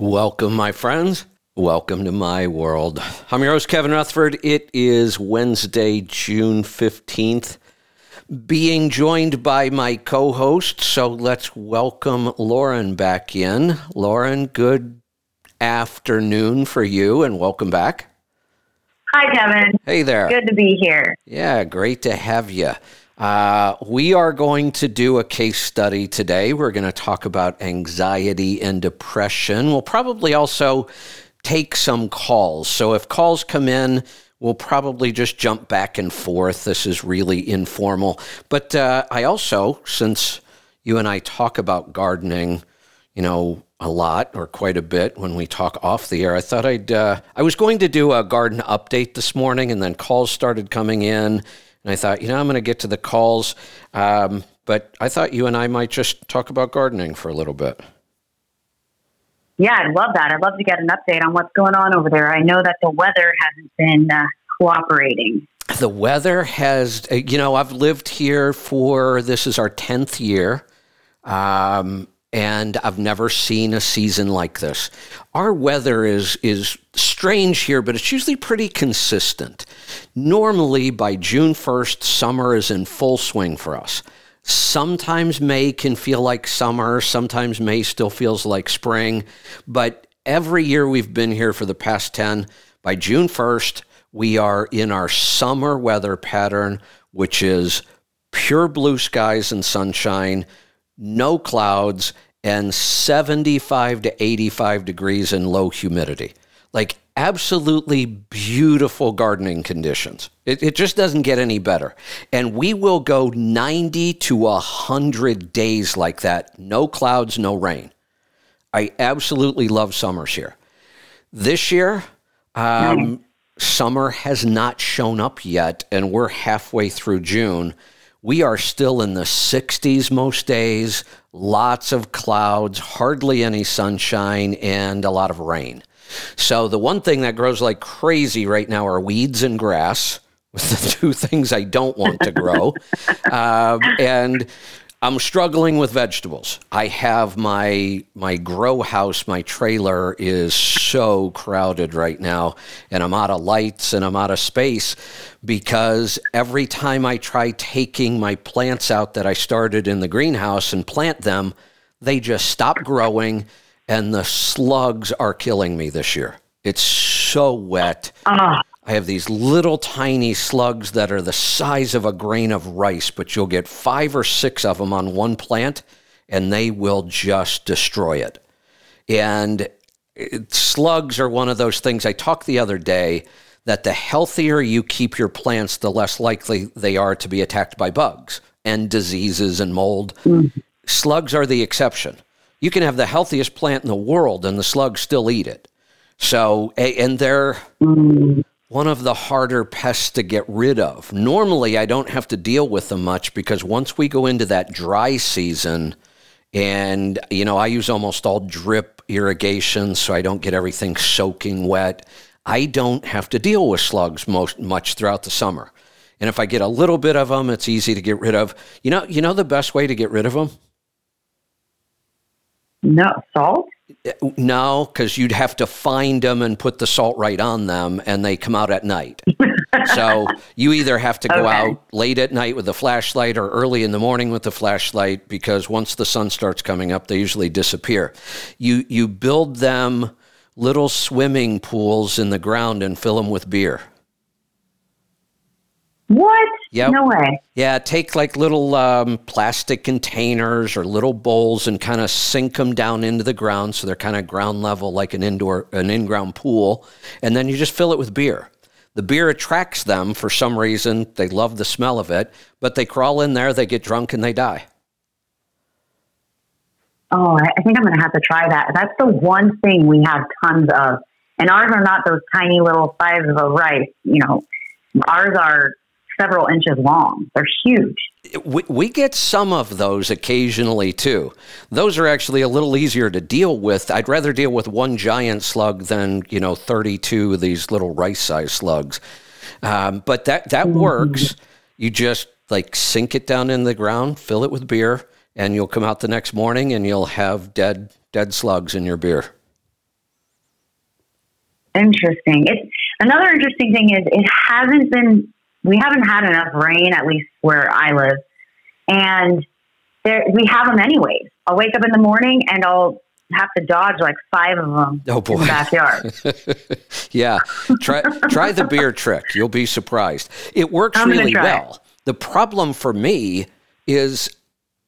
Welcome, my friends. Welcome to my world. I'm your host, Kevin Rutherford. It is Wednesday, June 15th. Being joined by my co host, so let's welcome Lauren back in. Lauren, good afternoon for you, and welcome back. Hi, Kevin. Hey there. Good to be here. Yeah, great to have you. Uh, we are going to do a case study today. We're going to talk about anxiety and depression. We'll probably also take some calls. So if calls come in, we'll probably just jump back and forth. This is really informal. But uh, I also, since you and I talk about gardening, you know, a lot or quite a bit when we talk off the air. I thought I'd, uh, I was going to do a garden update this morning and then calls started coming in and I thought, you know, I'm going to get to the calls. Um, but I thought you and I might just talk about gardening for a little bit. Yeah, I'd love that. I'd love to get an update on what's going on over there. I know that the weather hasn't been uh, cooperating. The weather has, uh, you know, I've lived here for this is our 10th year. Um, and I've never seen a season like this. Our weather is is strange here, but it's usually pretty consistent. Normally by June 1st, summer is in full swing for us. Sometimes May can feel like summer, sometimes May still feels like spring, but every year we've been here for the past 10, by June 1st, we are in our summer weather pattern, which is pure blue skies and sunshine no clouds, and 75 to 85 degrees and low humidity. Like absolutely beautiful gardening conditions. It, it, just doesn't get any better. And we will go 90 to 100 days like that. No clouds, no rain. I absolutely love summers here. This year, um, summer has not shown up yet, and we're halfway through June. We are still in the 60s most days, lots of clouds, hardly any sunshine, and a lot of rain. So, the one thing that grows like crazy right now are weeds and grass, with the two things I don't want to grow. um, and I'm struggling with vegetables. I have my my grow house, my trailer is so crowded right now and I'm out of lights and I'm out of space because every time I try taking my plants out that I started in the greenhouse and plant them, they just stop growing and the slugs are killing me this year. It's so wet. Uh. I have these little tiny slugs that are the size of a grain of rice, but you'll get five or six of them on one plant and they will just destroy it. And it, slugs are one of those things. I talked the other day that the healthier you keep your plants, the less likely they are to be attacked by bugs and diseases and mold. Mm. Slugs are the exception. You can have the healthiest plant in the world and the slugs still eat it. So, and they're. One of the harder pests to get rid of. Normally, I don't have to deal with them much because once we go into that dry season, and you know, I use almost all drip irrigation so I don't get everything soaking wet. I don't have to deal with slugs most much throughout the summer. And if I get a little bit of them, it's easy to get rid of. You know, you know the best way to get rid of them? No, salt? No, because you'd have to find them and put the salt right on them, and they come out at night. so you either have to go okay. out late at night with a flashlight or early in the morning with a flashlight because once the sun starts coming up, they usually disappear. You you build them little swimming pools in the ground and fill them with beer. What? Yep. No way. Yeah, take like little um, plastic containers or little bowls and kind of sink them down into the ground so they're kind of ground level like an indoor an in-ground pool and then you just fill it with beer. The beer attracts them for some reason. They love the smell of it, but they crawl in there, they get drunk and they die. Oh, I think I'm going to have to try that. That's the one thing we have tons of. And ours are not those tiny little size of rice, you know. Ours are several inches long. They're huge. We, we get some of those occasionally too. Those are actually a little easier to deal with. I'd rather deal with one giant slug than you know 32 of these little rice-sized slugs. Um, but that that mm-hmm. works. You just like sink it down in the ground, fill it with beer, and you'll come out the next morning and you'll have dead dead slugs in your beer. Interesting. It's another interesting thing is it hasn't been we haven't had enough rain at least where I live, and there we have them anyways. I'll wake up in the morning and I'll have to dodge like five of them oh boy. in the backyard. yeah, try try the beer trick. You'll be surprised. It works really well. The problem for me is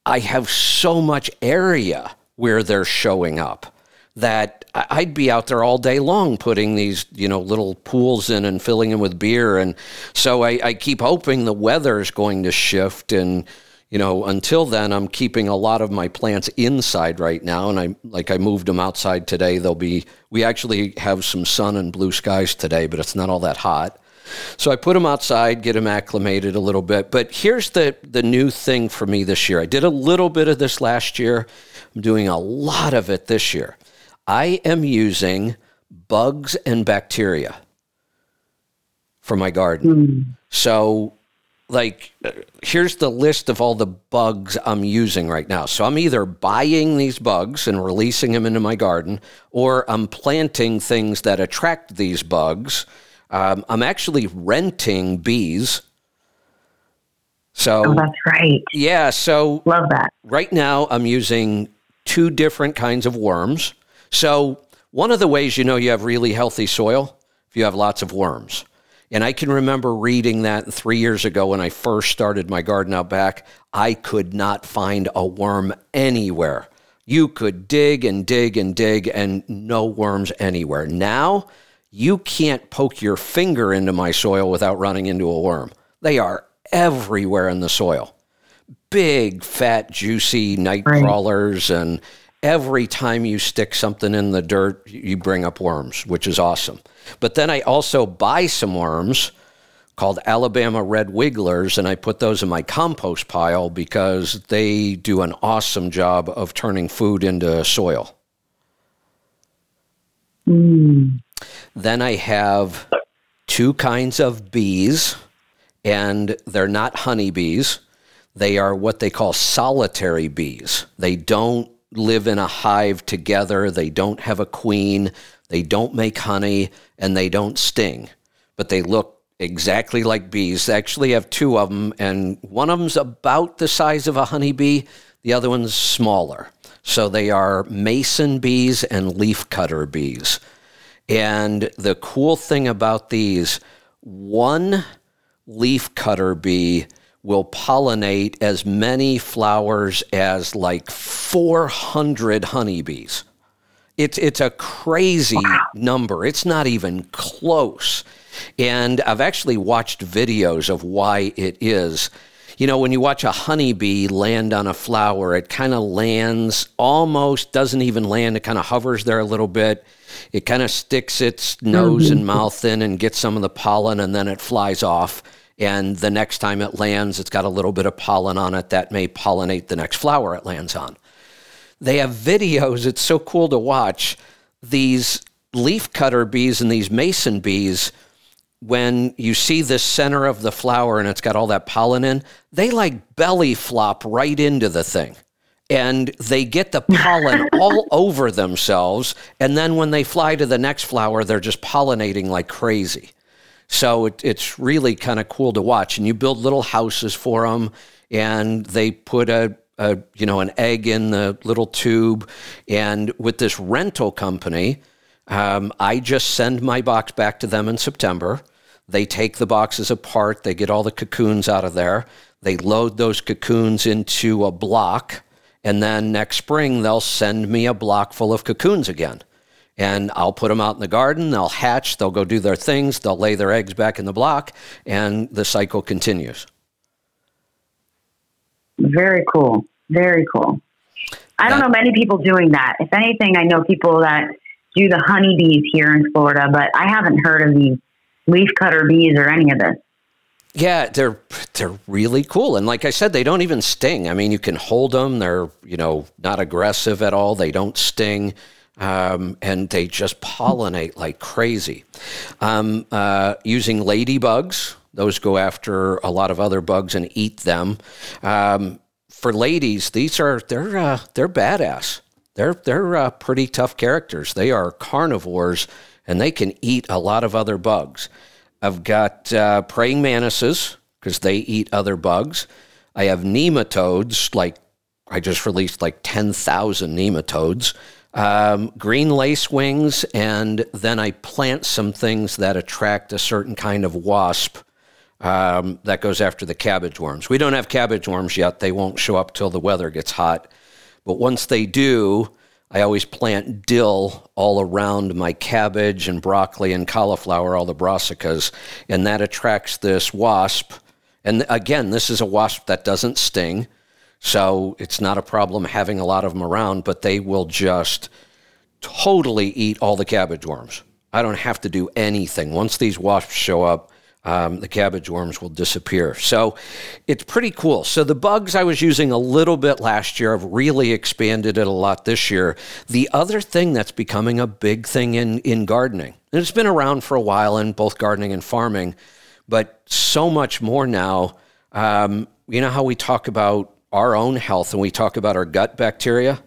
I have so much area where they're showing up that I'd be out there all day long putting these, you know, little pools in and filling them with beer. And so I, I keep hoping the weather is going to shift and you know, until then, I'm keeping a lot of my plants inside right now, and I like I moved them outside today. They'll be we actually have some sun and blue skies today, but it's not all that hot. So I put them outside, get them acclimated a little bit. But here's the the new thing for me this year. I did a little bit of this last year. I'm doing a lot of it this year. I am using bugs and bacteria for my garden. Mm. So like here's the list of all the bugs I'm using right now. So I'm either buying these bugs and releasing them into my garden, or I'm planting things that attract these bugs. Um, I'm actually renting bees. So oh, that's right. Yeah. So love that. Right now, I'm using two different kinds of worms. So one of the ways you know you have really healthy soil if you have lots of worms. And I can remember reading that three years ago when I first started my garden out back. I could not find a worm anywhere. You could dig and dig and dig, and no worms anywhere. Now, you can't poke your finger into my soil without running into a worm. They are everywhere in the soil. Big, fat, juicy night right. crawlers and every time you stick something in the dirt, you bring up worms, which is awesome. But then I also buy some worms called Alabama Red Wigglers, and I put those in my compost pile because they do an awesome job of turning food into soil. Mm. Then I have two kinds of bees, and they're not honeybees. They are what they call solitary bees. They don't live in a hive together. They don't have a queen. They don't make honey and they don't sting, but they look exactly like bees. They actually have two of them, and one of them's about the size of a honeybee, the other one's smaller. So they are mason bees and leafcutter bees. And the cool thing about these, one leafcutter bee will pollinate as many flowers as like 400 honeybees. It's, it's a crazy wow. number. It's not even close. And I've actually watched videos of why it is. You know, when you watch a honeybee land on a flower, it kind of lands almost, doesn't even land, it kind of hovers there a little bit. It kind of sticks its nose mm-hmm. and mouth in and gets some of the pollen, and then it flies off. And the next time it lands, it's got a little bit of pollen on it that may pollinate the next flower it lands on. They have videos, it's so cool to watch. These leafcutter bees and these mason bees, when you see the center of the flower and it's got all that pollen in, they like belly flop right into the thing. And they get the pollen all over themselves. And then when they fly to the next flower, they're just pollinating like crazy. So it, it's really kind of cool to watch. And you build little houses for them, and they put a, a you know an egg in the little tube. And with this rental company, um, I just send my box back to them in September. They take the boxes apart. They get all the cocoons out of there. They load those cocoons into a block. And then next spring, they'll send me a block full of cocoons again and I'll put them out in the garden. They'll hatch, they'll go do their things, they'll lay their eggs back in the block, and the cycle continues. Very cool. Very cool. I don't know many people doing that. If anything, I know people that do the honeybees here in Florida, but I haven't heard of these leafcutter bees or any of this. Yeah, they're they're really cool, and like I said, they don't even sting. I mean, you can hold them; they're you know not aggressive at all. They don't sting um, and they just pollinate like crazy. Um, uh, using ladybugs, those go after a lot of other bugs and eat them. Um, for ladies, these are they're uh, they're badass. they're they're uh, pretty tough characters. They are carnivores and they can eat a lot of other bugs. I've got uh, praying mantises because they eat other bugs. I have nematodes, like I just released like 10,000 nematodes, um, green lacewings, and then I plant some things that attract a certain kind of wasp um, that goes after the cabbage worms. We don't have cabbage worms yet. They won't show up till the weather gets hot. But once they do, I always plant dill all around my cabbage and broccoli and cauliflower, all the brassicas, and that attracts this wasp. And again, this is a wasp that doesn't sting, so it's not a problem having a lot of them around, but they will just totally eat all the cabbage worms. I don't have to do anything. Once these wasps show up, um, the cabbage worms will disappear. So it's pretty cool. So the bugs I was using a little bit last year, I've really expanded it a lot this year. The other thing that's becoming a big thing in, in gardening, and it's been around for a while in both gardening and farming, but so much more now. Um, you know how we talk about our own health and we talk about our gut bacteria?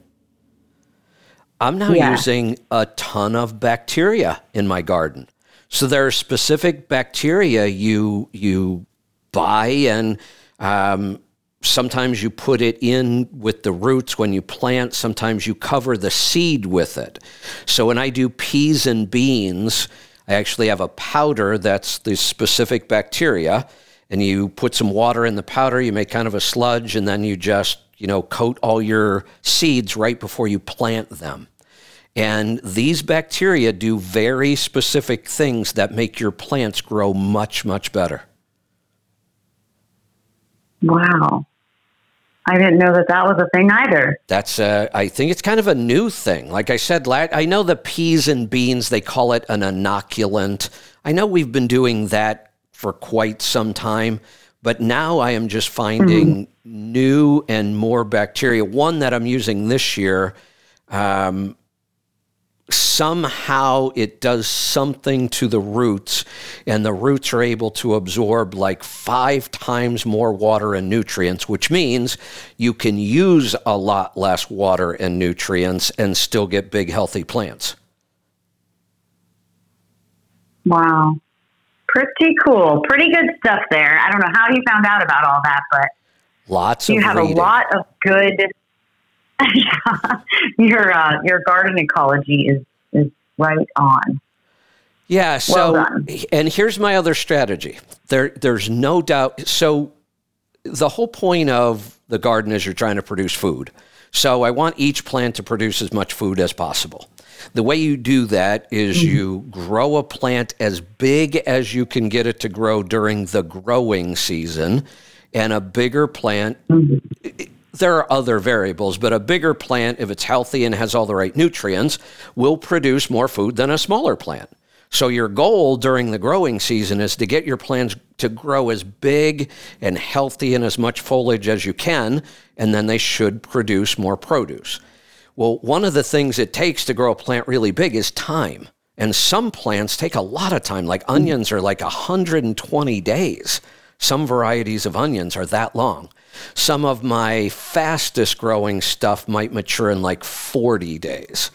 I'm now yeah. using a ton of bacteria in my garden. So there are specific bacteria you you buy, and um, sometimes you put it in with the roots when you plant. Sometimes you cover the seed with it. So when I do peas and beans, I actually have a powder that's the specific bacteria, and you put some water in the powder. You make kind of a sludge, and then you just you know coat all your seeds right before you plant them. And these bacteria do very specific things that make your plants grow much, much better. Wow. I didn't know that that was a thing either. That's, uh, I think it's kind of a new thing. Like I said, I know the peas and beans, they call it an inoculant. I know we've been doing that for quite some time, but now I am just finding mm-hmm. new and more bacteria. One that I'm using this year um, somehow it does something to the roots, and the roots are able to absorb like five times more water and nutrients, which means you can use a lot less water and nutrients and still get big, healthy plants. Wow. Pretty cool. Pretty good stuff there. I don't know how you found out about all that, but lots of you have reading. a lot of good your uh, your garden ecology is is right on. Yeah. So, well and here's my other strategy. There, there's no doubt. So, the whole point of the garden is you're trying to produce food. So, I want each plant to produce as much food as possible. The way you do that is mm-hmm. you grow a plant as big as you can get it to grow during the growing season, and a bigger plant. Mm-hmm there are other variables, but a bigger plant, if it's healthy and has all the right nutrients, will produce more food than a smaller plant. So, your goal during the growing season is to get your plants to grow as big and healthy and as much foliage as you can, and then they should produce more produce. Well, one of the things it takes to grow a plant really big is time. And some plants take a lot of time, like onions are like 120 days. Some varieties of onions are that long. Some of my fastest growing stuff might mature in like 40 days.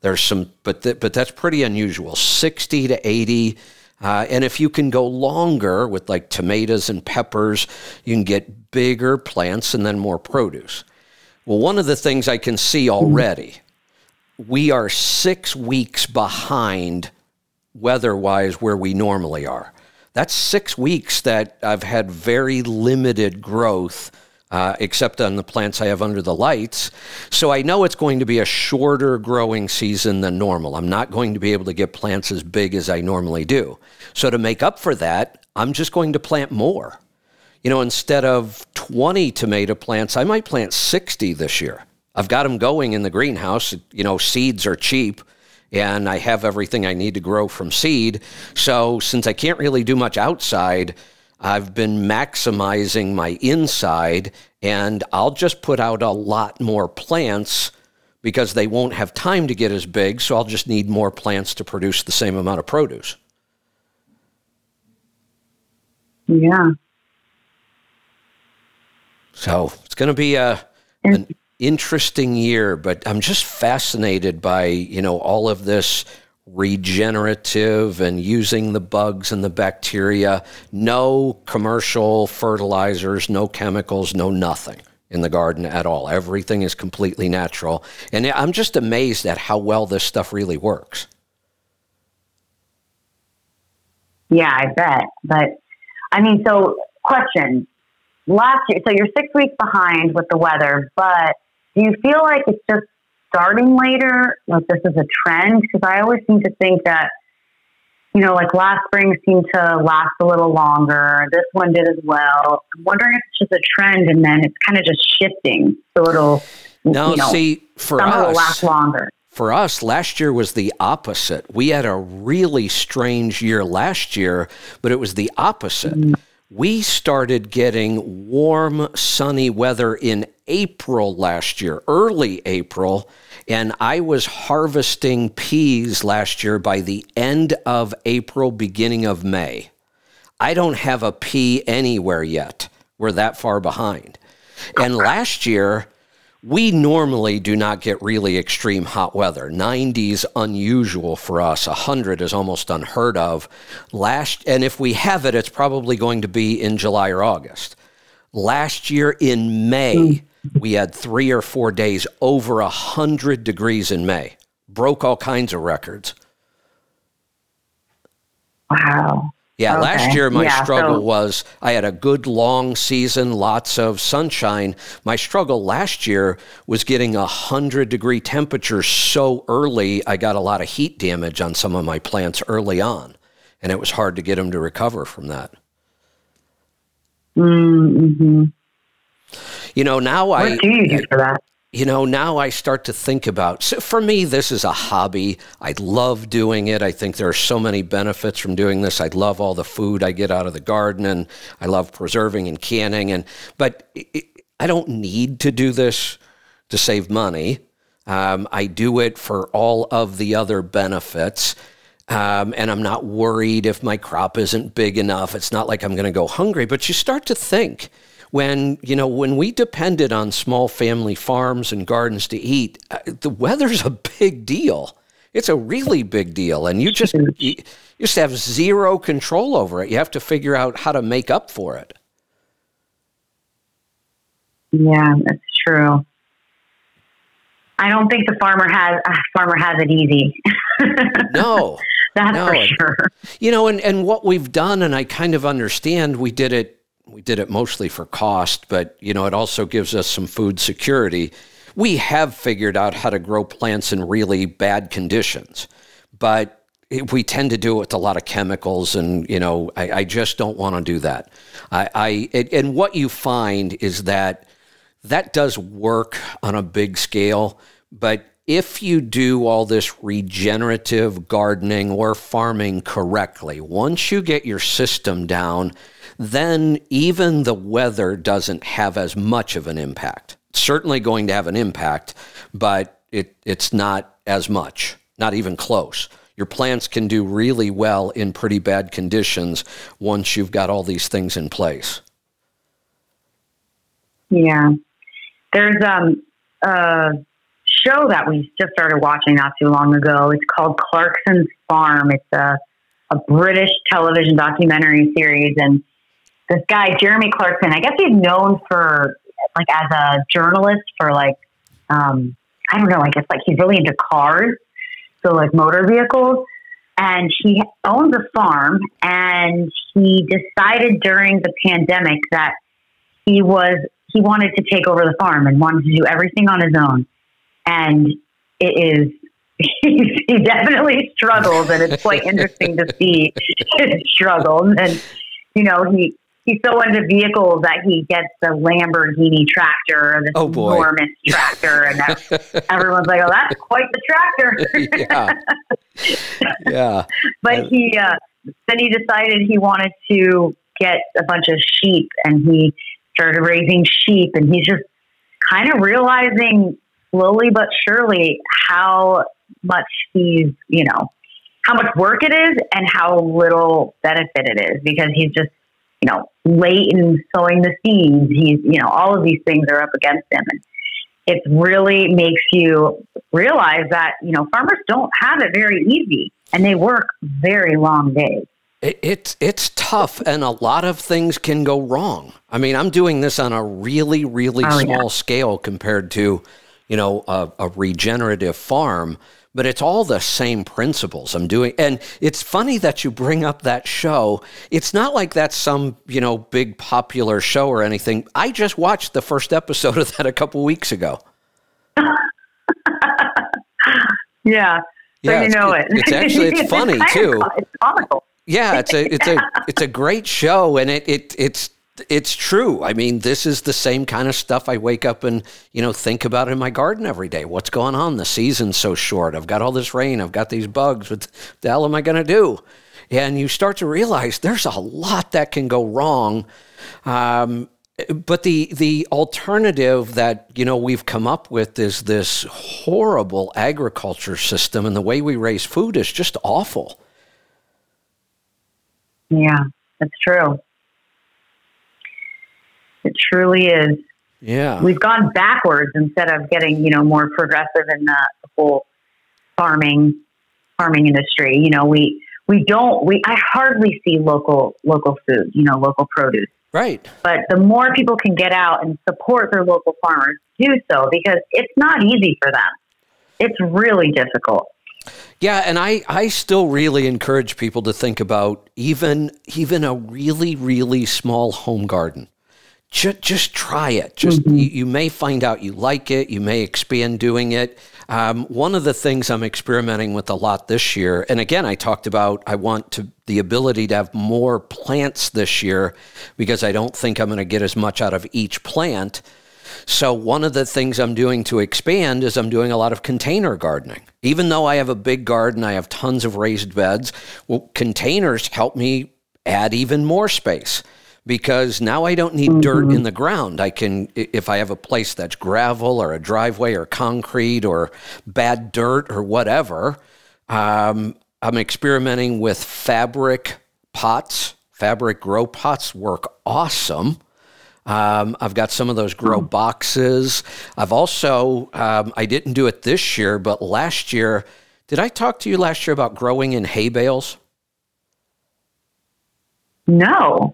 There's some, but, th- but that's pretty unusual 60 to 80. Uh, and if you can go longer with like tomatoes and peppers, you can get bigger plants and then more produce. Well, one of the things I can see already, we are six weeks behind weather wise where we normally are that's six weeks that I've had very limited growth, uh, except on the plants I have under the lights. So I know it's going to be a shorter growing season than normal. I'm not going to be able to get plants as big as I normally do. So to make up for that, I'm just going to plant more. You know, instead of 20 tomato plants, I might plant 60 this year. I've got them going in the greenhouse. You know, seeds are cheap and I have everything I need to grow from seed. So since I can't really do much outside, I've been maximizing my inside and I'll just put out a lot more plants because they won't have time to get as big. So I'll just need more plants to produce the same amount of produce. Yeah. So it's going to be uh, a, a interesting year, but I'm just fascinated by, you know, all of this regenerative and using the bugs and the bacteria. No commercial fertilizers, no chemicals, no nothing in the garden at all. Everything is completely natural. And I'm just amazed at how well this stuff really works. Yeah, I bet. But I mean, so question. Last year, so you're six weeks behind with the weather, but do you feel like it's just starting later? Like this is a trend? Because I always seem to think that, you know, like last spring seemed to last a little longer. This one did as well. I'm wondering if it's just a trend and then it's kind of just shifting. So it'll, no, you know, see, for summer us, will last longer. For us, last year was the opposite. We had a really strange year last year, but it was the opposite. Mm-hmm. We started getting warm, sunny weather in April last year, early April, and I was harvesting peas last year by the end of April, beginning of May. I don't have a pea anywhere yet. We're that far behind. And last year, we normally do not get really extreme hot weather. 90 is unusual for us. 100 is almost unheard of. Last and if we have it, it's probably going to be in July or August. Last year in May, mm. we had 3 or 4 days over 100 degrees in May. Broke all kinds of records. Wow. Yeah, okay. last year my yeah, struggle so- was I had a good long season, lots of sunshine. My struggle last year was getting a 100 degree temperature so early, I got a lot of heat damage on some of my plants early on. And it was hard to get them to recover from that. Mm-hmm. You know, now what I. Do you do for that? You know, now I start to think about. So for me, this is a hobby. I love doing it. I think there are so many benefits from doing this. I love all the food I get out of the garden, and I love preserving and canning. And but it, I don't need to do this to save money. Um, I do it for all of the other benefits. Um, and I'm not worried if my crop isn't big enough. It's not like I'm going to go hungry, but you start to think when you know when we depended on small family farms and gardens to eat uh, the weather's a big deal. It's a really big deal and you just you, you just have zero control over it. You have to figure out how to make up for it. Yeah that's true. I don't think the farmer has uh, farmer has it easy. No. That's no. for sure. you know and, and what we've done and i kind of understand we did it we did it mostly for cost, but you know, it also gives us some food security. We have figured out how to grow plants in really bad conditions, but we tend to do it with a lot of chemicals, and you know, I, I just don't want to do that. I, I it, and what you find is that that does work on a big scale, but if you do all this regenerative gardening or farming correctly, once you get your system down then even the weather doesn't have as much of an impact. It's certainly going to have an impact, but it, it's not as much, not even close. Your plants can do really well in pretty bad conditions once you've got all these things in place. Yeah. There's um, a show that we just started watching not too long ago. It's called Clarkson's Farm. It's a, a British television documentary series, and this guy Jeremy Clarkson. I guess he's known for like as a journalist for like um, I don't know. I guess like he's really into cars, so like motor vehicles. And he owns a farm, and he decided during the pandemic that he was he wanted to take over the farm and wanted to do everything on his own. And it is he definitely struggles, and it's quite interesting to see his struggles. And you know, he he's so into vehicles that he gets the Lamborghini tractor, this oh boy. enormous tractor, and everyone's like, "Oh, that's quite the tractor." yeah, yeah. but he uh, then he decided he wanted to get a bunch of sheep, and he started raising sheep, and he's just kind of realizing slowly but surely how much he's, you know, how much work it is and how little benefit it is because he's just you know, late in sowing the seeds. He's, you know, all of these things are up against him. And it really makes you realize that, you know, farmers don't have it very easy and they work very long days. It, it's it's tough, and a lot of things can go wrong. I mean, I'm doing this on a really, really oh, small yeah. scale compared to, you know, a, a regenerative farm but it's all the same principles I'm doing. And it's funny that you bring up that show. It's not like that's some, you know, big popular show or anything. I just watched the first episode of that a couple weeks ago. yeah. So yeah, you know it. It's actually it's funny it's too. It's comical. Yeah, it's a it's a it's a great show and it, it it's it's true. I mean, this is the same kind of stuff I wake up and, you know, think about in my garden every day. What's going on? The season's so short. I've got all this rain. I've got these bugs. What the hell am I going to do? And you start to realize there's a lot that can go wrong. Um, but the the alternative that you know we've come up with is this horrible agriculture system, and the way we raise food is just awful. Yeah, that's true. It truly is. Yeah. We've gone backwards instead of getting, you know, more progressive in the whole farming farming industry. You know, we we don't we I hardly see local local food, you know, local produce. Right. But the more people can get out and support their local farmers, do so because it's not easy for them. It's really difficult. Yeah, and I, I still really encourage people to think about even even a really really small home garden just, just try it. Just mm-hmm. you, you, may find out you like it. You may expand doing it. Um, one of the things I'm experimenting with a lot this year, and again, I talked about I want to the ability to have more plants this year because I don't think I'm going to get as much out of each plant. So one of the things I'm doing to expand is I'm doing a lot of container gardening. Even though I have a big garden, I have tons of raised beds. Well, containers help me add even more space because now I don't need mm-hmm. dirt in the ground. I can, if I have a place that's gravel or a driveway or concrete or bad dirt or whatever, um, I'm experimenting with fabric pots. Fabric grow pots work awesome. Um, I've got some of those grow mm. boxes. I've also, um, I didn't do it this year, but last year, did I talk to you last year about growing in hay bales? No.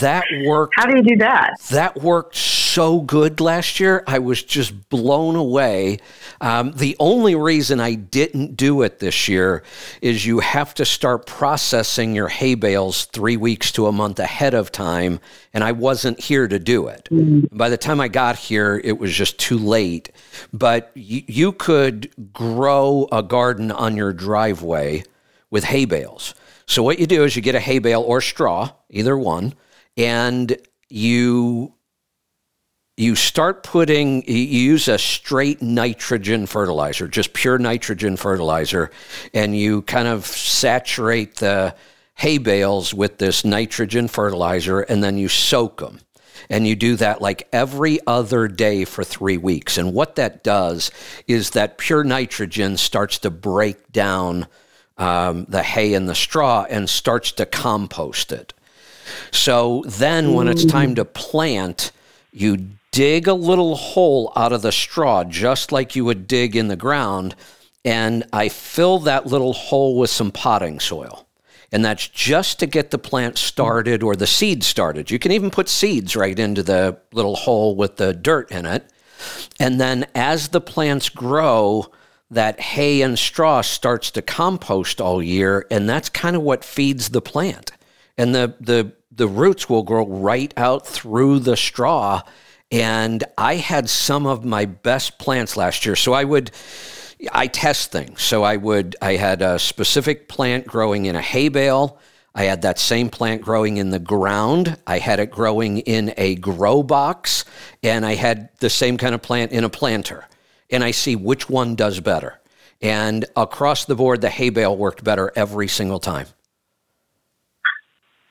That worked. How do you do that? That worked so good last year. I was just blown away. Um, the only reason I didn't do it this year is you have to start processing your hay bales three weeks to a month ahead of time, and I wasn't here to do it. Mm-hmm. By the time I got here, it was just too late. But y- you could grow a garden on your driveway with hay bales. So what you do is you get a hay bale or straw, either one, and you you start putting you use a straight nitrogen fertilizer, just pure nitrogen fertilizer, and you kind of saturate the hay bales with this nitrogen fertilizer and then you soak them. And you do that like every other day for three weeks. And what that does is that pure nitrogen starts to break down um, the hay and the straw and starts to compost it. So then, when it's time to plant, you dig a little hole out of the straw, just like you would dig in the ground, and I fill that little hole with some potting soil. And that's just to get the plant started or the seed started. You can even put seeds right into the little hole with the dirt in it. And then as the plants grow, that hay and straw starts to compost all year, and that's kind of what feeds the plant. And the the the roots will grow right out through the straw. And I had some of my best plants last year. So I would I test things. So I would I had a specific plant growing in a hay bale. I had that same plant growing in the ground. I had it growing in a grow box, and I had the same kind of plant in a planter and I see which one does better. And across the board, the hay bale worked better every single time.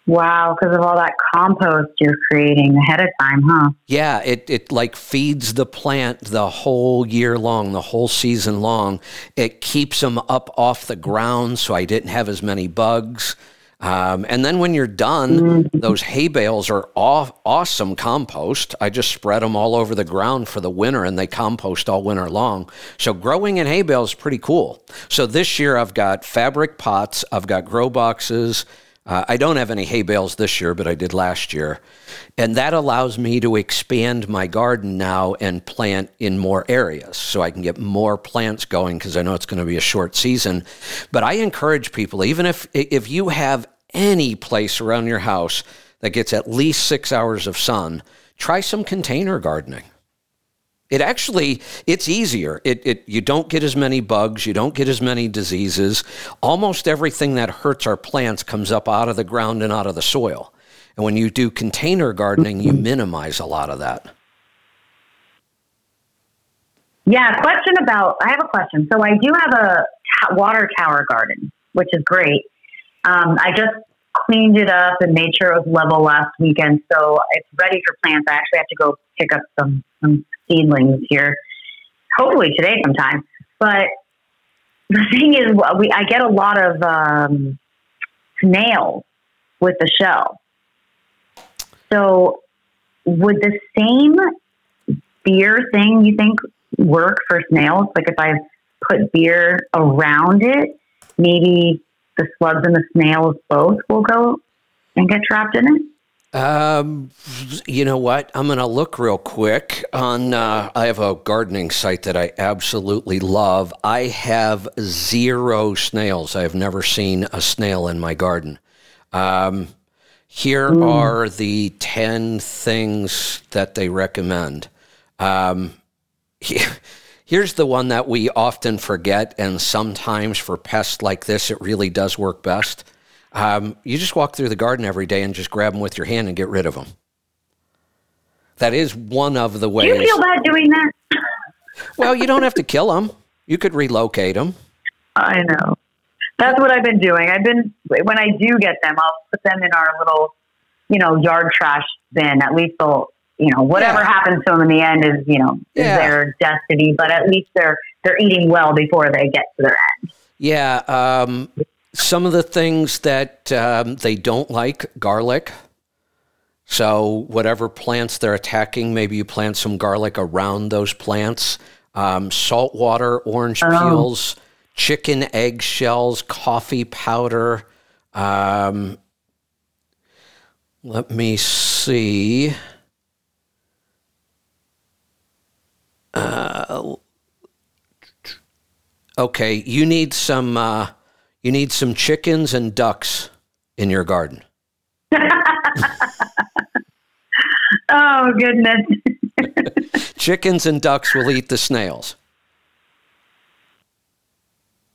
Wow, because of all that compost you're creating ahead of time, huh? Yeah, it, it like feeds the plant the whole year long, the whole season long. It keeps them up off the ground so I didn't have as many bugs. Um, and then when you're done, those hay bales are aw- awesome compost. I just spread them all over the ground for the winter and they compost all winter long. So growing in hay bales is pretty cool. So this year I've got fabric pots, I've got grow boxes. Uh, I don't have any hay bales this year, but I did last year. And that allows me to expand my garden now and plant in more areas so I can get more plants going because I know it's going to be a short season. But I encourage people, even if, if you have any place around your house that gets at least six hours of sun, try some container gardening. It actually it's easier. It, it you don't get as many bugs, you don't get as many diseases. Almost everything that hurts our plants comes up out of the ground and out of the soil. And when you do container gardening, you minimize a lot of that. Yeah, question about I have a question. So I do have a water tower garden, which is great. Um, I just cleaned it up and made sure it was level last weekend, so it's ready for plants. I actually have to go pick up some some seedlings here, hopefully today sometime. But the thing is, we I get a lot of um, snails with the shell. So, would the same beer thing you think work for snails? Like if I put beer around it, maybe the slugs and the snails both will go and get trapped in it? Um, you know what? I'm going to look real quick on. Uh, I have a gardening site that I absolutely love. I have zero snails. I have never seen a snail in my garden. Um, here mm. are the 10 things that they recommend. Um, Here's the one that we often forget, and sometimes for pests like this, it really does work best. Um, you just walk through the garden every day and just grab them with your hand and get rid of them. That is one of the ways. Do you feel bad doing that? well, you don't have to kill them. You could relocate them. I know. That's what I've been doing. I've been when I do get them, I'll put them in our little, you know, yard trash bin. At least they'll you know, whatever yeah. happens to them in the end is, you know, yeah. is their destiny. But at least they're they're eating well before they get to their end. Yeah. Um, some of the things that um, they don't like garlic. So whatever plants they're attacking, maybe you plant some garlic around those plants. Um, salt water, orange oh. peels, chicken egg shells, coffee powder. Um, let me see. Uh, okay, you need some. Uh, you need some chickens and ducks in your garden. oh goodness! chickens and ducks will eat the snails.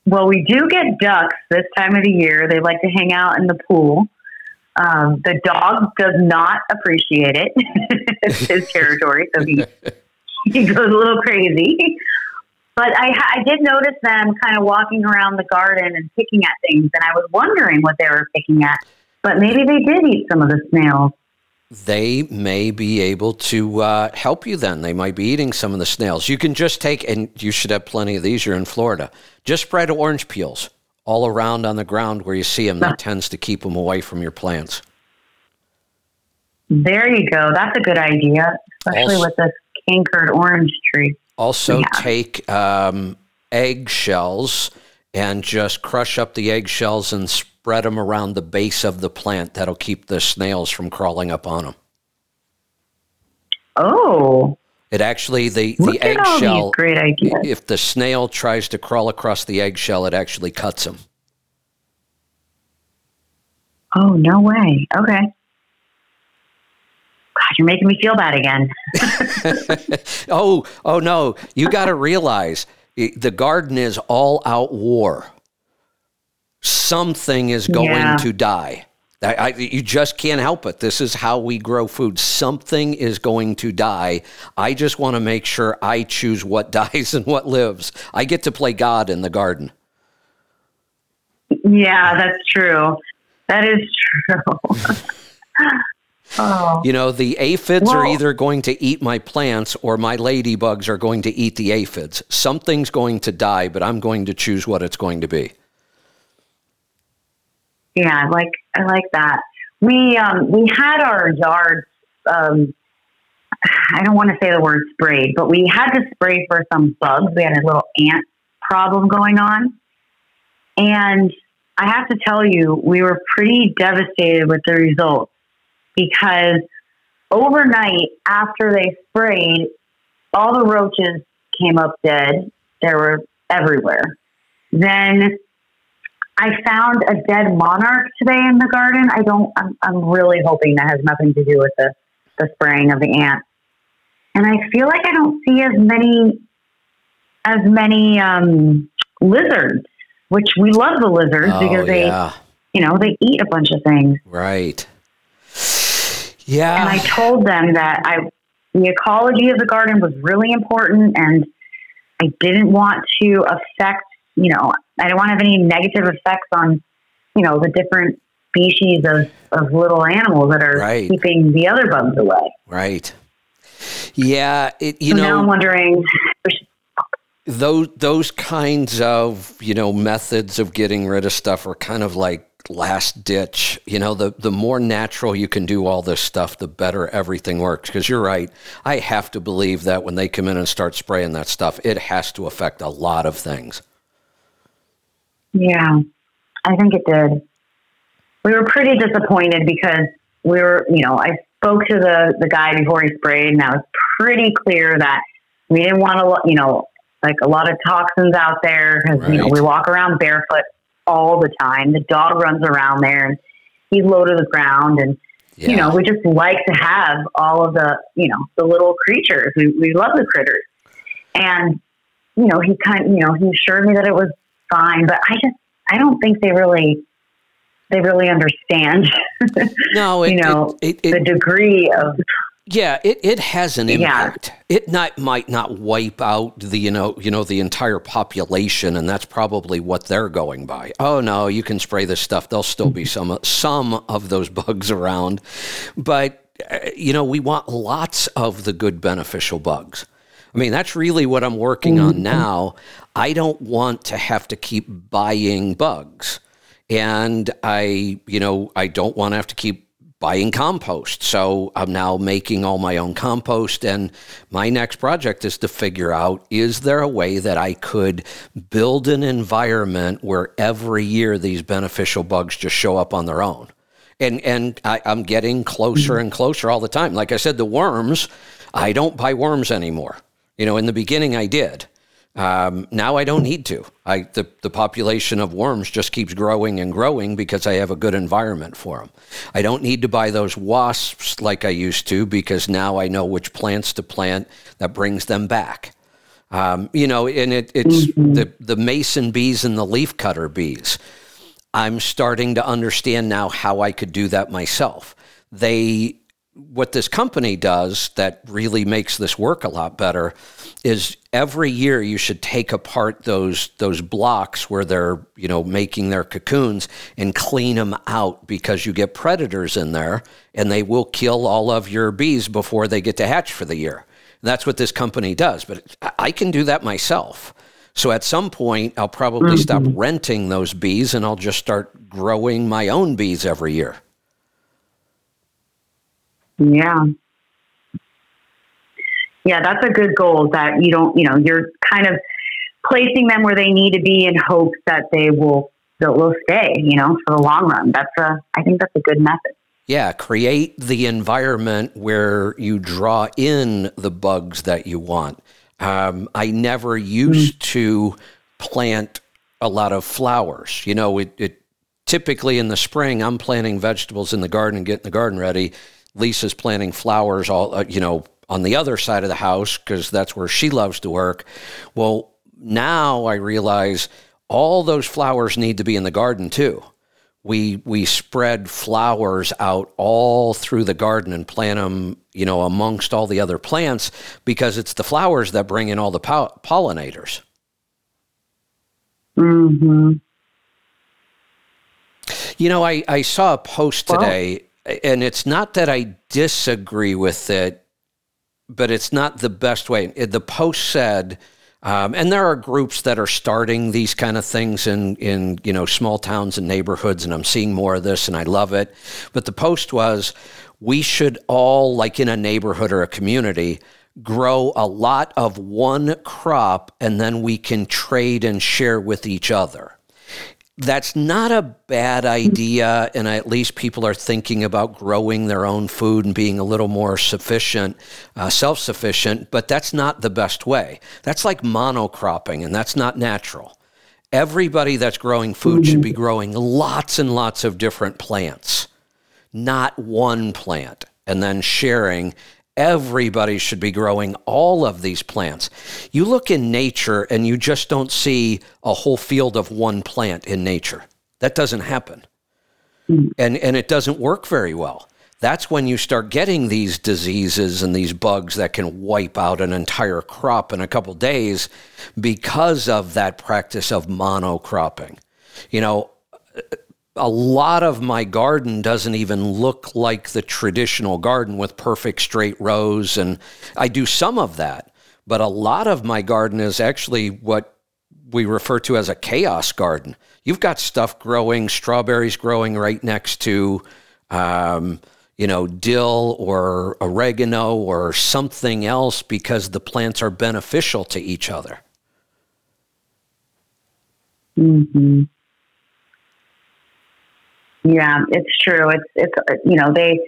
Well, we do get ducks this time of the year. They like to hang out in the pool. Um, the dog does not appreciate it. it's his territory, so he he goes a little crazy. But I, I did notice them kind of walking around the garden and picking at things, and I was wondering what they were picking at. But maybe they did eat some of the snails. They may be able to uh, help you then. They might be eating some of the snails. You can just take, and you should have plenty of these. You're in Florida. Just spread orange peels all around on the ground where you see them. That tends to keep them away from your plants. There you go. That's a good idea, especially also, with this cankered orange tree. Also, yeah. take um, eggshells and just crush up the eggshells and spread them around the base of the plant. That'll keep the snails from crawling up on them. Oh. It actually the the eggshell. Great idea. If the snail tries to crawl across the eggshell, it actually cuts them. Oh no way! Okay. You're making me feel bad again. oh, oh no. You got to realize the garden is all out war. Something is going yeah. to die. I, I, you just can't help it. This is how we grow food. Something is going to die. I just want to make sure I choose what dies and what lives. I get to play God in the garden. Yeah, that's true. That is true. Oh. You know, the aphids are either going to eat my plants or my ladybugs are going to eat the aphids. Something's going to die, but I'm going to choose what it's going to be. Yeah, I like I like that. We um, we had our yards. Um, I don't want to say the word sprayed, but we had to spray for some bugs. We had a little ant problem going on, and I have to tell you, we were pretty devastated with the results because overnight after they sprayed, all the roaches came up dead. They were everywhere. Then I found a dead monarch today in the garden. I don't. I'm, I'm really hoping that has nothing to do with the the spraying of the ants. And I feel like I don't see as many as many um, lizards, which we love the lizards Oh, because they, yeah. you know, they eat a bunch of things. Right. Yeah. And I told them that I the ecology of the garden was really important and I didn't want to affect, you know, I don't want to have any negative effects on, you know, the different species of, of little animals that are Right. keeping the other bugs away. right. Yeah. It, you so now I'm wondering those those kinds of you know methods of getting rid of stuff are kind of like last ditch. You know, the the more natural you can do all this stuff, the better everything works. Because you're right, I have to believe that when they come in and start spraying that stuff, it has to affect a lot of things. Yeah, I think it did. We were pretty disappointed because we were, you know, I spoke to the, the guy before he sprayed, and that was pretty clear that we didn't want to, you know, like a lot of toxins out there because, you know, we walk around barefoot all the time. The dog runs around there and he's low to the ground. And, Yeah. you know, we just like to have all of the, you know, the little creatures. We, we love the critters. And, you know, he kind of, you know, he assured me that it was fine, but I just, I don't think they really, they really understand, no, it, you know, it, it, the degree of, yeah, it, it has an Yeah. impact. It not might not wipe out the you know you know the entire population, and that's probably what they're going by. Oh no, you can spray this stuff. There'll still be some some of those bugs around, but uh, you know we want lots of the good beneficial bugs. I mean, that's really what I'm working on now. I don't want to have to keep buying bugs. And I, you know, I don't want to have to keep buying compost. So I'm now making all my own compost. And my next project is to figure out is there a way that I could build an environment where every year these beneficial bugs just show up on their own? and and I, I'm getting closer mm-hmm. and closer all the time. Like I said, the worms, I don't buy worms anymore. You know, in the beginning I did. Um, now I don't need to. I the the population of worms just keeps growing and growing because I have a good environment for them. I don't need to buy those wasps like I used to because now I know which plants to plant that brings them back. Um, you know, and it, it's the the mason bees and the leafcutter bees. I'm starting to understand now how I could do that myself. They what this company does that really makes this work a lot better is every year you should take apart those those blocks where they're you know making their cocoons and clean them out because you get predators in there and they will kill all of your bees before they get to hatch for the year. That's what this company does, but I- I can do that myself. So at some point, I'll probably stop mm-hmm. renting those bees and I'll just start growing my own bees every year. Yeah. Yeah, that's a good goal that you don't, you know, you're kind of placing them where they need to be in hopes that they will, that will stay, you know, for the long run. That's a, I think that's a good method. Yeah, create the environment where you draw in the bugs that you want. Um, I never used to plant a lot of flowers. You know, it, it typically in the spring, I'm planting vegetables in the garden, and getting the garden ready. Lisa's planting flowers all, uh, you know, on the other side of the house because that's where she loves to work. Well, now I realize all those flowers need to be in the garden too. We we spread flowers out all through the garden and plant them you know amongst all the other plants because it's the flowers that bring in all the pol- pollinators. Hmm you know i i saw a post today and it's not that i disagree with it but it's not the best way the post said Um, and there are groups that are starting these kind of things in, in you know small towns and neighborhoods, and I'm seeing more of this, and I love it. But the post was, we should all, like in a neighborhood or a community, grow a lot of one crop, and then we can trade and share with each other that's not a bad idea. And at least people are thinking about growing their own food and being a little more sufficient, uh, self sufficient, but that's not the best way. That's like monocropping, and that's not natural. Everybody that's growing food should be growing lots and lots of different plants, not one plant, and then sharing everybody should be growing all of these plants. You look in nature and you just don't see a whole field of one plant in nature. That doesn't happen. And, and it doesn't work very well. That's when you start getting these diseases and these bugs that can wipe out an entire crop in a couple days because of that practice of monocropping. You know, a lot of my garden doesn't even look like the traditional garden with perfect straight rows. And I do some of that, but a lot of my garden is actually what we refer to as a chaos garden. You've got stuff growing, strawberries growing right next to, um, you know, dill or oregano or something else because the plants are beneficial to each other. Mm-hmm. Yeah, it's true. It's it's you know they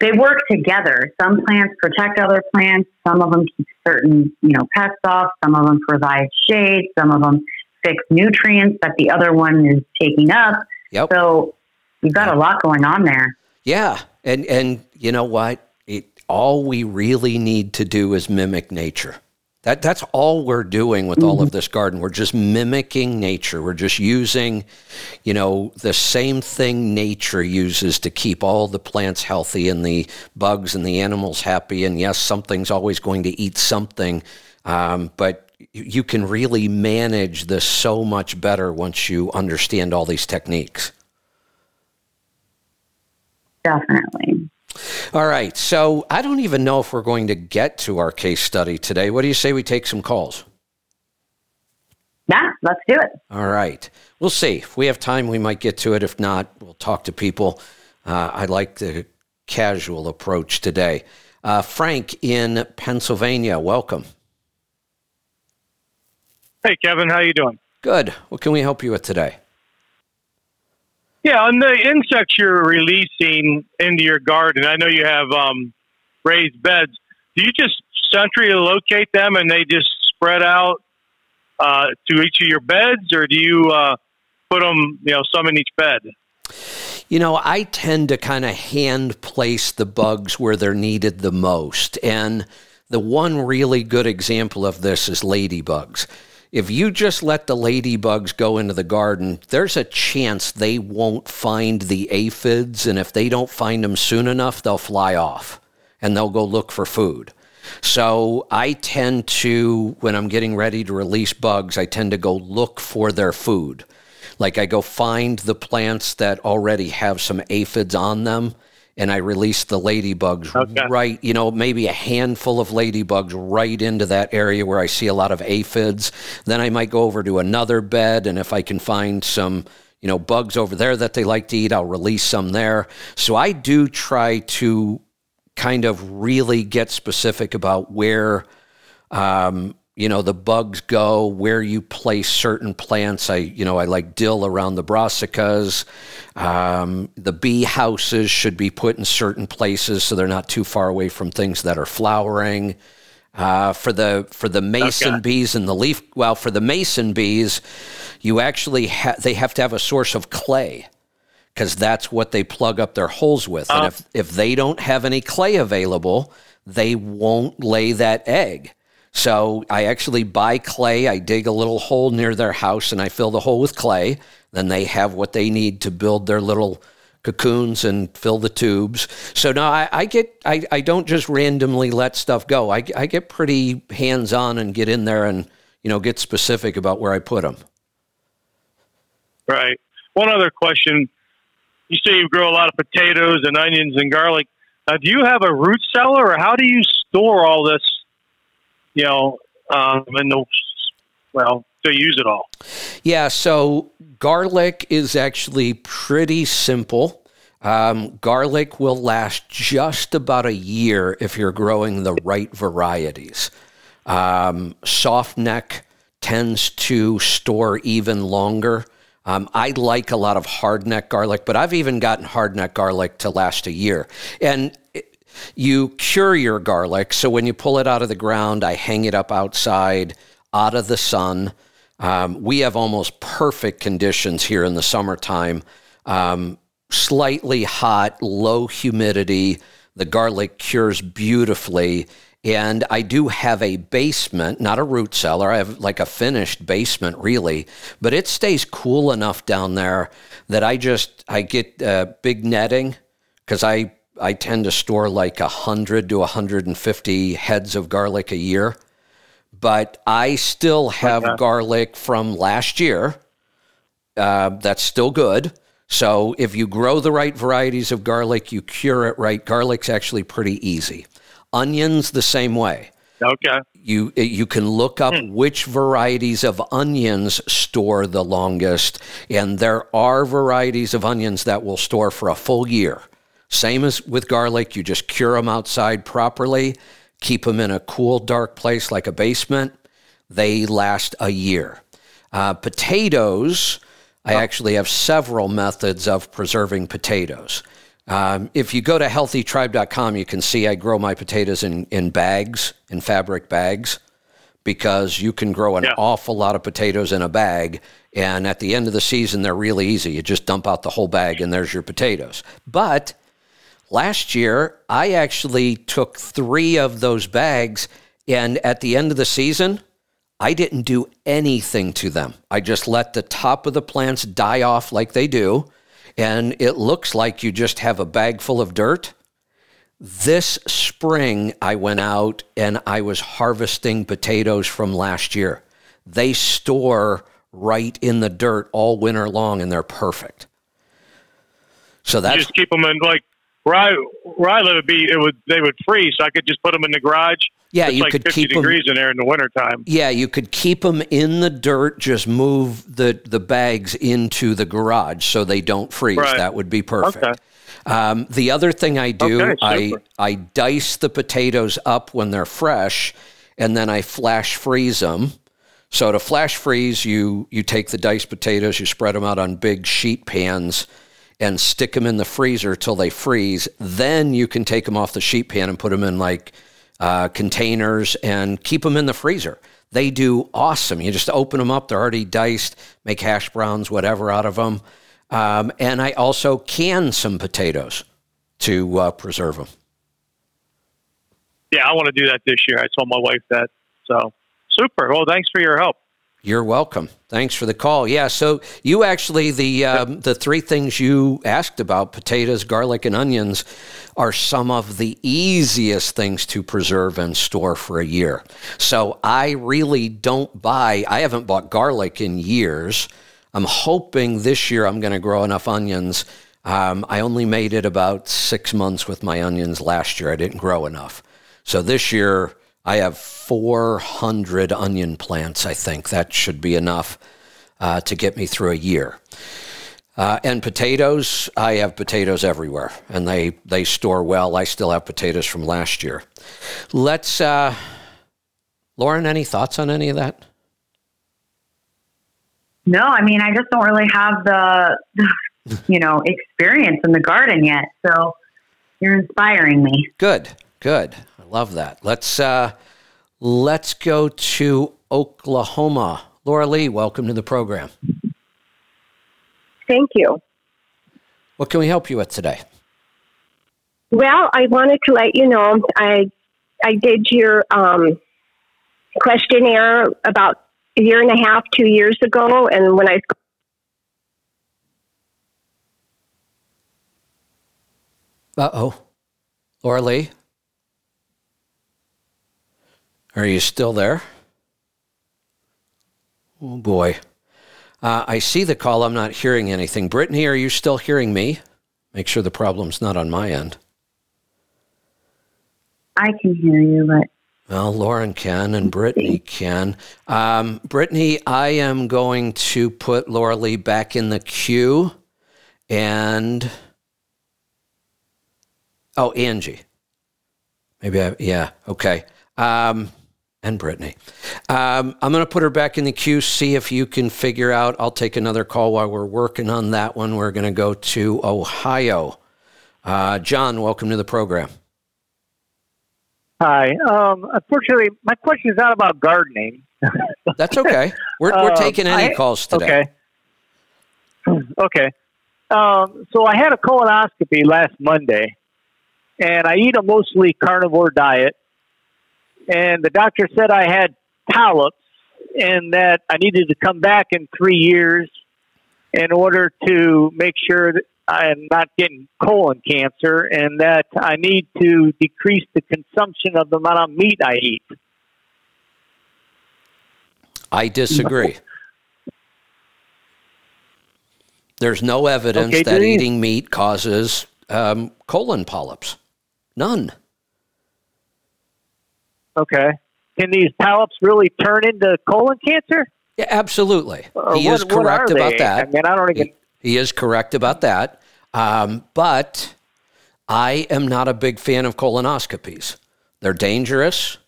they work together. Some plants protect other plants. Some of them keep certain you know pests off. Some of them provide shade. Some of them fix nutrients that the other one is taking up. Yep. So you've got a lot going on there. Yeah, and and you know what? It, all we really need to do is mimic nature. That that's all we're doing with all of mm-hmm. this garden. We're just mimicking nature. We're just using, you know, the same thing nature uses to keep all the plants healthy and the bugs and the animals happy. And yes, something's always going to eat something, um, but you can really manage this so much better once you understand all these techniques. Definitely. All right. So I don't even know if we're going to get to our case study today. What do you say we take some calls? Yeah, let's do it. All right. We'll see. If we have time, we might get to it. If not, we'll talk to people. Uh, I like the casual approach today. Uh, Frank in Pennsylvania, welcome. Hey, Kevin. How you doing? Good. What can we help you with today? Yeah, on the insects you're releasing into your garden, I know you have um, raised beds. Do you just centrally locate them and they just spread out uh, to each of your beds, or do you uh, put them, you know, some in each bed? You know, I tend to kind of hand place the bugs where they're needed the most. And the one really good example of this is ladybugs if you just let the ladybugs go into the garden, there's a chance they won't find the aphids. And if they don't find them soon enough, they'll fly off and they'll go look for food. So I tend to, when I'm getting ready to release bugs, I tend to go look for their food. Like I go find the plants that already have some aphids on them and I release the ladybugs okay. right, you know, maybe a handful of ladybugs right into that area where I see a lot of aphids. Then I might go over to another bed, and if I can find some, you know, bugs over there that they like to eat, I'll release some there. So I do try to kind of really get specific about where um, you know the bugs go where you place certain plants. I you know i like dill around the brassicas. Um, the bee houses should be put in certain places so they're not too far away from things that are flowering. Uh, for the for the mason okay. bees and the leaf well for the mason bees you actually ha- they have to have a source of clay because that's what they plug up their holes with. And oh. if if they don't have any clay available they won't lay that egg so I actually buy clay. I dig a little hole near their house and I fill the hole with clay. Then they have what they need to build their little cocoons and fill the tubes. So now I, I get I, I don't just randomly let stuff go. I, I get pretty hands on and get in there and you know get specific about where I put them. Right. One other question. You say you grow a lot of potatoes and onions and garlic. Uh, do you have a root cellar, or how do you store all this you know, um, in the well to use it all? Yeah, so garlic is actually pretty simple. Um, garlic will last just about a year if you're growing the right varieties. Um, soft neck tends to store even longer. Um, I like a lot of hard neck garlic, but I've even gotten hard neck garlic to last a year. And you cure your garlic. So when you pull it out of the ground, I hang it up outside, out of the sun. Um, we have almost perfect conditions here in the summertime. Um, slightly hot, low humidity. The garlic cures beautifully. And I do have a basement, not a root cellar. I have like a finished basement, really, but it stays cool enough down there that I just I get uh, big netting because I I tend to store like hundred to hundred and fifty heads of garlic a year. But I still have okay. garlic from last year. Uh, that's still good. So if you grow the right varieties of garlic, you cure it right. Garlic's actually pretty easy. Onions the same way. Okay. You you can look up hmm. which varieties of onions store the longest, and there are varieties of onions that will store for a full year. Same as with garlic, you just cure them outside properly, keep them in a cool, dark place like a basement. They last a year. Uh, potatoes I actually have several methods of preserving potatoes. Um, if you go to healthytribe.com, you can see I grow my potatoes in, in bags, in fabric bags, because you can grow an yeah. awful lot of potatoes in a bag. And at the end of the season, they're really easy. You just dump out the whole bag and there's your potatoes. But last year, I actually took three of those bags. And at the end of the season, I didn't do anything to them. I just let the top of the plants die off like they do. And it looks like you just have a bag full of dirt. This spring, I went out and I was harvesting potatoes from last year. They store right in the dirt all winter long and they're perfect. So that's you just keep them in like where I where I live, would be it would they would freeze. So I could just put them in the garage yeah, you like could 50 keep degrees them, in there in the wintertime. Yeah, you could keep them in the dirt. Just move the the bags into the garage so they don't freeze. Right. That would be perfect. Okay. Um, the other thing I do, okay, I I dice the potatoes up when they're fresh, and then I flash freeze them. So to flash freeze, you you take the diced potatoes, you spread them out on big sheet pans, and stick them in the freezer till they freeze. Then you can take them off the sheet pan and put them in like uh, containers and keep them in the freezer. They do awesome. You just open them up, they're already diced, make hash browns, whatever out of them. Um, and I also can some potatoes to uh, preserve them. Yeah, I want to do that this year. I told my wife that. So super. Well, thanks for your help. You're welcome. Thanks for the call. Yeah, so you actually the um, the three things you asked about potatoes, garlic, and onions are some of the easiest things to preserve and store for a year. So I really don't buy. I haven't bought garlic in years. I'm hoping this year I'm going to grow enough onions. Um, I only made it about six months with my onions last year. I didn't grow enough. So this year I have 400 onion plants, I think. That should be enough uh, to get me through a year. Uh, and potatoes, I have potatoes everywhere, and they, they store well. I still have potatoes from last year. Let's, uh, Lauren, any thoughts on any of that? No, I mean, I just don't really have the, you know, experience in the garden yet. So you're inspiring me. Good, good love that. Let's uh, let's go to Oklahoma. Laura Lee, welcome to the program. Thank you. What can we help you with today? Well, I wanted to let you know I I did your um, questionnaire about a year and a half, two years ago, and when I uh oh, Laura Lee. Are you still there? Oh boy. Uh, I see the call. I'm not hearing anything. Brittany, are you still hearing me? Make sure the problem's not on my end. I can hear you, but Well, Lauren can and Brittany can. Um, Brittany, I am going to put Laura Lee back in the queue. And, oh, Angie. Maybe I, yeah, okay. Um, and Brittany. Um, I'm going to put her back in the queue, see if you can figure out. I'll take another call while we're working on that one. We're going to go to Ohio. Uh, John, welcome to the program. Hi. Um, unfortunately, my question is not about gardening. That's okay. We're, we're uh, taking any I, calls today. Okay. Okay. Um, so I had a colonoscopy last Monday, and I eat a mostly carnivore diet. And the doctor said I had polyps and that I needed to come back in three years in order to make sure that I'm not getting colon cancer and that I need to decrease the consumption of the amount of meat I eat. I disagree. There's no evidence okay, that eating meat causes um, colon polyps. None. Okay. Can these polyps really turn into colon cancer? Yeah, absolutely. Uh, he what, is correct about they? that. I mean, I don't even. He, he is correct about that. Um, but I am not a big fan of colonoscopies. They're dangerous.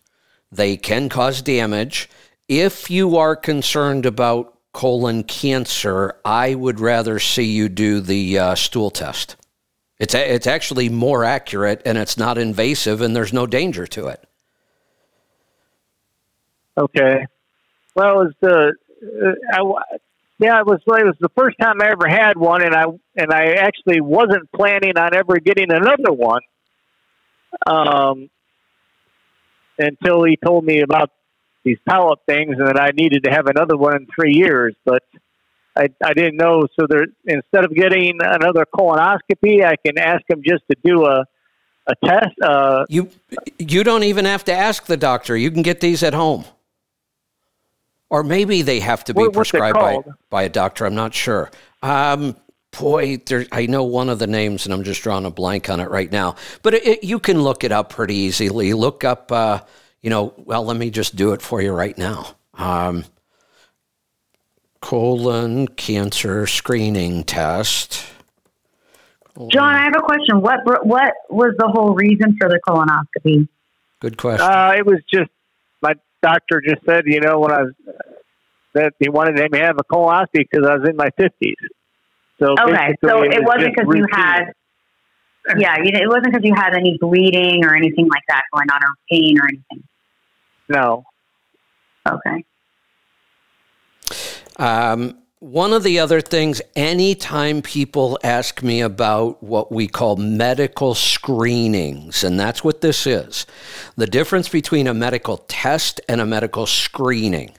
They can cause damage. If you are concerned about colon cancer, I would rather see you do the uh, stool test. It's a, it's actually more accurate and it's not invasive and there's no danger to it. Okay. Well, it was the uh, I, yeah, it was it was the first time I ever had one, and I and I actually wasn't planning on ever getting another one. Um, until he told me about these polyp things, and that I needed to have another one in three years. But I, I didn't know. So there, instead of getting another colonoscopy, I can ask him just to do a a test. Uh, you you don't even have to ask the doctor. You can get these at home. Or maybe they have to be what, prescribed by, by a doctor. I'm not sure. Um, boy, there, I know one of the names, and I'm just drawing a blank on it right now. But it, it, you can look it up pretty easily. Look up, uh, you know, well, let me just do it for you right now. Um, colon cancer screening test. John, I have a question. What what was the whole reason for the colonoscopy? Good question. Uh, it was just doctor just said, you know, when I was that he wanted to have a colonoscopy because I was in my fifties. So okay, so it, it was not because you had, yeah, it wasn't because you had any bleeding or anything like that going on, or pain or anything. No. Okay. Um, one of the other things, anytime people ask me about what we call medical screenings, and that's what this is the difference between a medical test and a medical screening.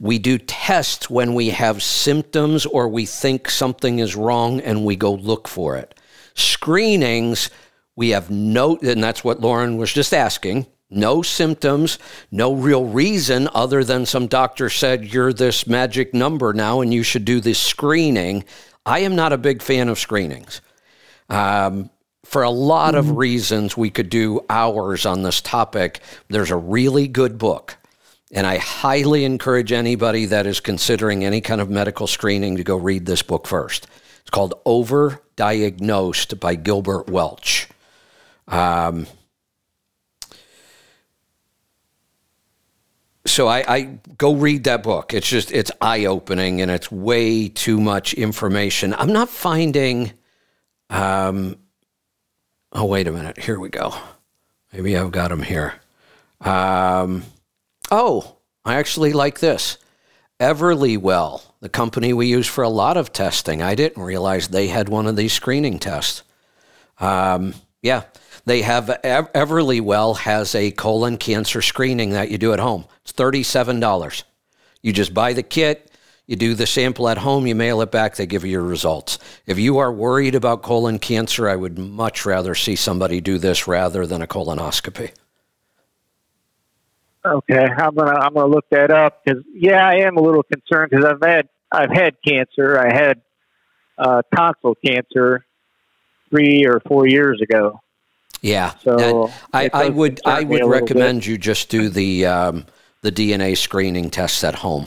We do tests when we have symptoms or we think something is wrong and we go look for it. Screenings, we have no, and that's what Lauren was just asking no symptoms, no real reason other than some doctor said you're this magic number now and you should do this screening. I am not a big fan of screenings. Um, for a lot of mm-hmm. reasons, we could do hours on this topic. There's a really good book, and I highly encourage anybody that is considering any kind of medical screening to go read this book first. It's called Overdiagnosed by Gilbert Welch. Um, so I, I, go read that book. It's just it's eye opening and it's way too much information. I'm not finding. Um, oh wait a minute. Here we go. Maybe I've got them here. Um, oh, I actually like this. Everlywell, the company we use for a lot of testing. I didn't realize they had one of these screening tests. Um, yeah, they have Everlywell has a colon cancer screening that you do at home. It's $37. You just buy the kit, you do the sample at home, you mail it back, they give you your results. If you are worried about colon cancer, I would much rather see somebody do this rather than a colonoscopy. Okay, I'm gonna I'm gonna look that up because yeah, I am a little concerned because I've had I've had cancer. I had uh, tonsil cancer three or four years ago, Yeah. So And I, I would I would a little recommend you just do the um, the DNA screening tests at home.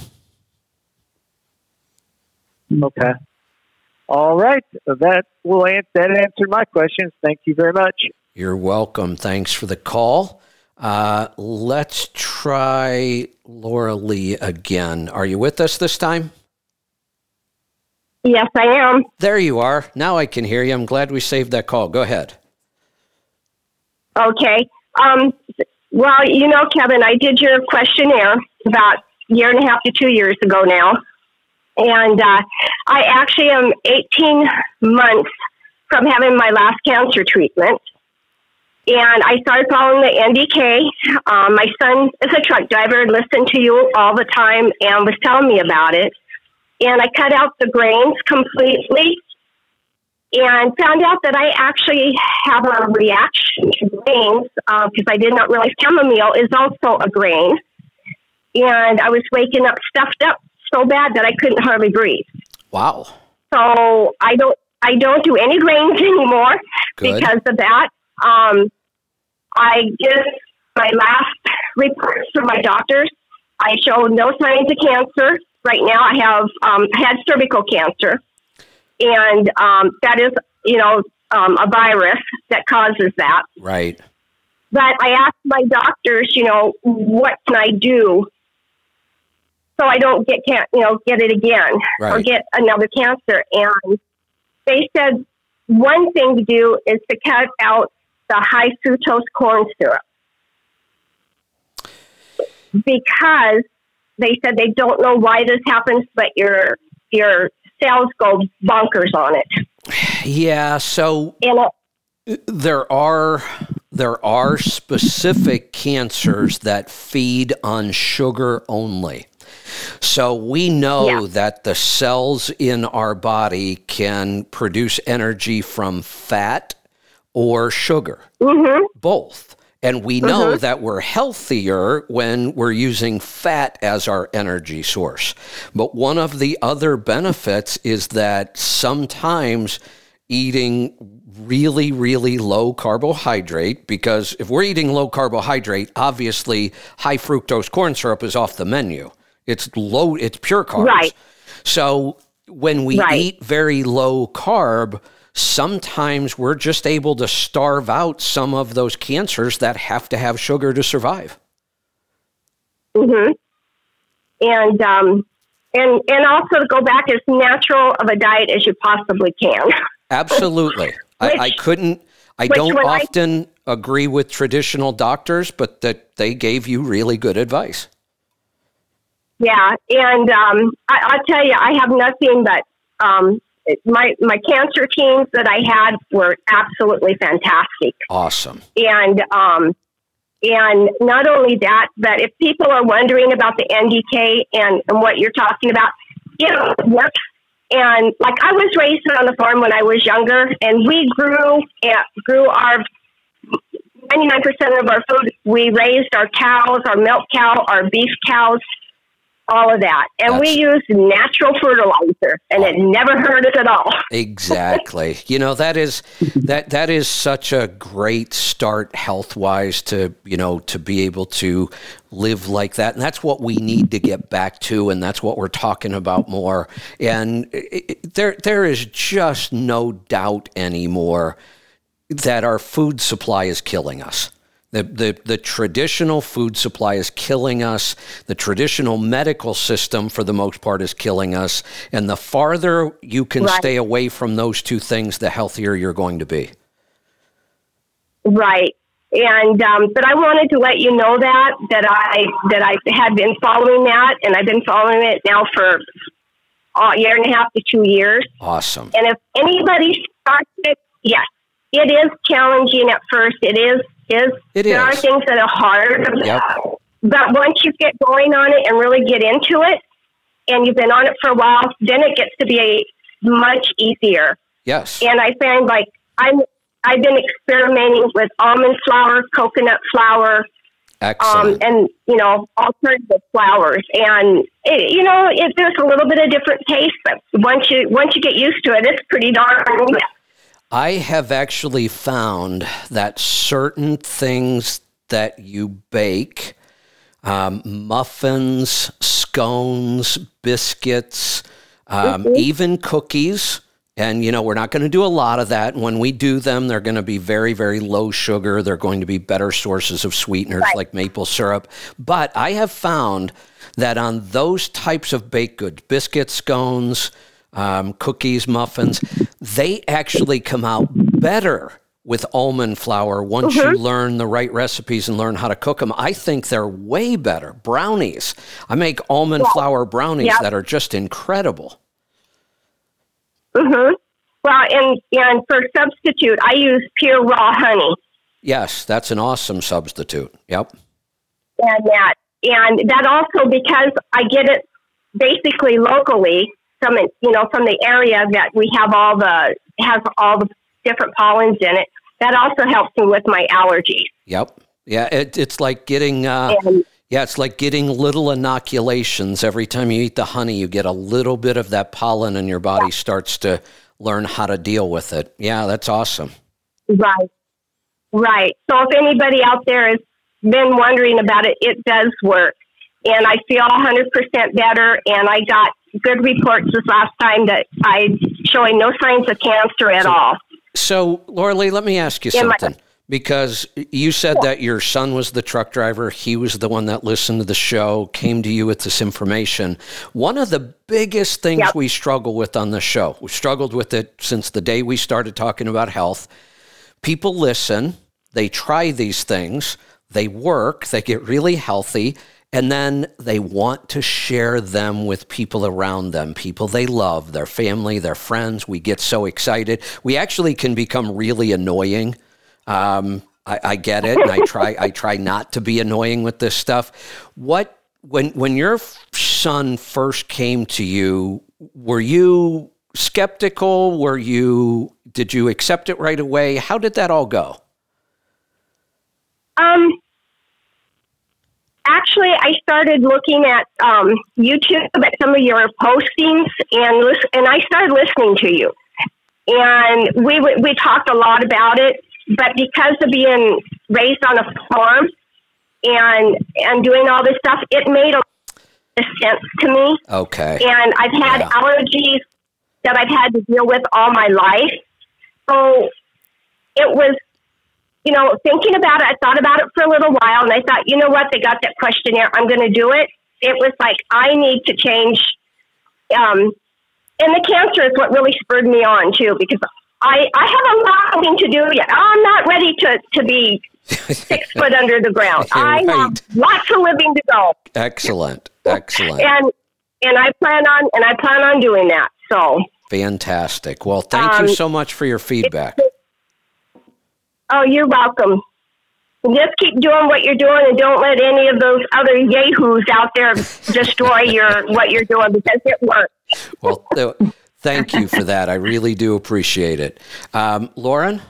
Okay. All right. That will an- that answered my questions. Thank you very much. You're welcome. Thanks for the call. Uh, let's try Laura Lee again. Are you with us this time? Yes, I am. There you are. Now I can hear you. I'm glad we saved that call. Go ahead. Okay. Um, well, you know, Kevin, I did your questionnaire about a year and a half to two years ago now. And uh, I actually am 18 months from having my last cancer treatment. And I started following the NDK. Um, my son is a truck driver, listened to you all the time, and was telling me about it. And I cut out the grains completely and found out that I actually have a reaction to grains because I did not realize chamomile is also a grain. And I was waking up stuffed up so bad that I couldn't hardly breathe. Wow. So I don't I don't do any grains anymore Good. because of that. Um, I just my last reports from my doctors. I showed no signs of cancer. Right now, I have um, had cervical cancer, and um, that is you know um, a virus that causes that. Right. But I asked my doctors, you know, what can I do so I don't get can you know get it again or get another cancer? And they said one thing to do is to cut out the high fructose corn syrup because they said they don't know why this happens, but your your cells go bonkers on it. Yeah. So it, there are there are specific cancers that feed on sugar only. So we know Yeah. that the cells in our body can produce energy from fat or sugar, mhm. both. And we mm-hmm. know that we're healthier when we're using fat as our energy source. But one of the other benefits is that sometimes eating really, really low carbohydrate, because if we're eating low carbohydrate, obviously high fructose corn syrup is off the menu. It's low, it's pure carbs. Right. So when we Right. eat very low carb, sometimes we're just able to starve out some of those cancers that have to have sugar to survive. Mm-hmm. And um, and and also to go back as natural of a diet as you possibly can. Absolutely. I, I couldn't, I don't when I- often agree with traditional doctors, but that they gave you really good advice. yeah, and um, I, I'll tell you, I have nothing but um, my my cancer teams that I had were absolutely fantastic. Awesome. and um, and not only that, but if people are wondering about the NDK and, and what you're talking about, it works. And like I was raised on the farm when I was younger, and we grew uh, grew our 99% of our food. We raised our cows, our milk cow, our beef cows, all of that, and we used natural fertilizer, and it never hurt us at all. Exactly. you know that is that that is such a great start health wise to you know to be able to live like that, and that's what we need to get back to, and that's what we're talking about more. And it, it- there there is just no doubt anymore that our food supply is killing us. The, the, the traditional food supply is killing us. The traditional medical system, for the most part, is killing us. And the farther you can Right. stay away from those two things, the healthier you're going to be. Right. And um, but I wanted to let you know that that I that I had been following that, and I've been following it now for a year and a half to two years. Awesome. And if anybody starts it, yes, it is challenging at first. It is is It there are things that are hard. Yep. But once you get going on it and really get into it, and you've been on it for a while, then it gets to be a much easier Yes. and I find like I'm I've been experimenting with almond flour, coconut flour, um, and you know alternative flours, and it, you know it, there's a little bit of different taste, but once you once you get used to it, it's pretty darn. I have actually found that certain things that you bake, um, muffins, scones, biscuits, um, mm-hmm. even cookies, and, you know, we're not going to do a lot of that. When we do them, they're going to be very, very low sugar. They're going to be better sources of sweeteners right. like maple syrup. But I have found that on those types of baked goods, biscuits, scones, um, cookies, muffins, they actually come out better with almond flour once mm-hmm. you learn the right recipes and learn how to cook them. I think they're way better. Brownies. I make almond yeah. flour brownies yeah. that are just incredible. Mm-hmm. Well, and and for substitute, I use pure raw honey. Yes, that's an awesome substitute. Yep. And that and that also because I get it basically locally from you know from the area that we have all the has all the different pollens in it. That also helps me with my allergies. Yep. Yeah, it, it's like getting. Uh, and, yeah, it's like getting little inoculations. Every time you eat the honey, you get a little bit of that pollen, and your body starts to learn how to deal with it. Yeah, that's awesome. Right. Right. So if anybody out there has been wondering about it, it does work. And I feel 100% better. And I got good reports this last time that I showing no signs of cancer at so, all. So, Laura Lee, let me ask you something. My, because you said that your son was the truck driver. He was the one that listened to the show, came to you with this information. One of the biggest things yep. we struggle with on the show, we struggled with it since the day we started talking about health. People listen, they try these things, they work, they get really healthy, and then they want to share them with people around them, people they love, their family, their friends. We get so excited. We actually can become really annoying um, I, I get it, and I try. I try not to be annoying with this stuff. What when when your son first came to you, were you skeptical? Were you did you accept it right away? How did that all go? Um, actually, I started looking at um, YouTube at some of your postings, and listen, and I started listening to you. And we we talked a lot about it, but because of being raised on a farm and and doing all this stuff, it made a sense to me. Okay. And I've had yeah. allergies that I've had to deal with all my life. So it was, you know, thinking about it, I thought about it for a little while and I thought, you know what, they got that questionnaire, I'm going to do it. It was like, I need to change. Um, and the cancer is what really spurred me on too, because I, I have a lot to do yet. I'm not ready to, to be six foot under the ground. I have lots of living to go. Excellent. Excellent. and and I plan on and I plan on doing that. So fantastic. Well, thank um, you so much for your feedback. Oh, you're welcome. Just keep doing what you're doing and don't let any of those other yahoos out there destroy your what you're doing because it works. well, Thank you for that. I really do appreciate it. Um, Lauren?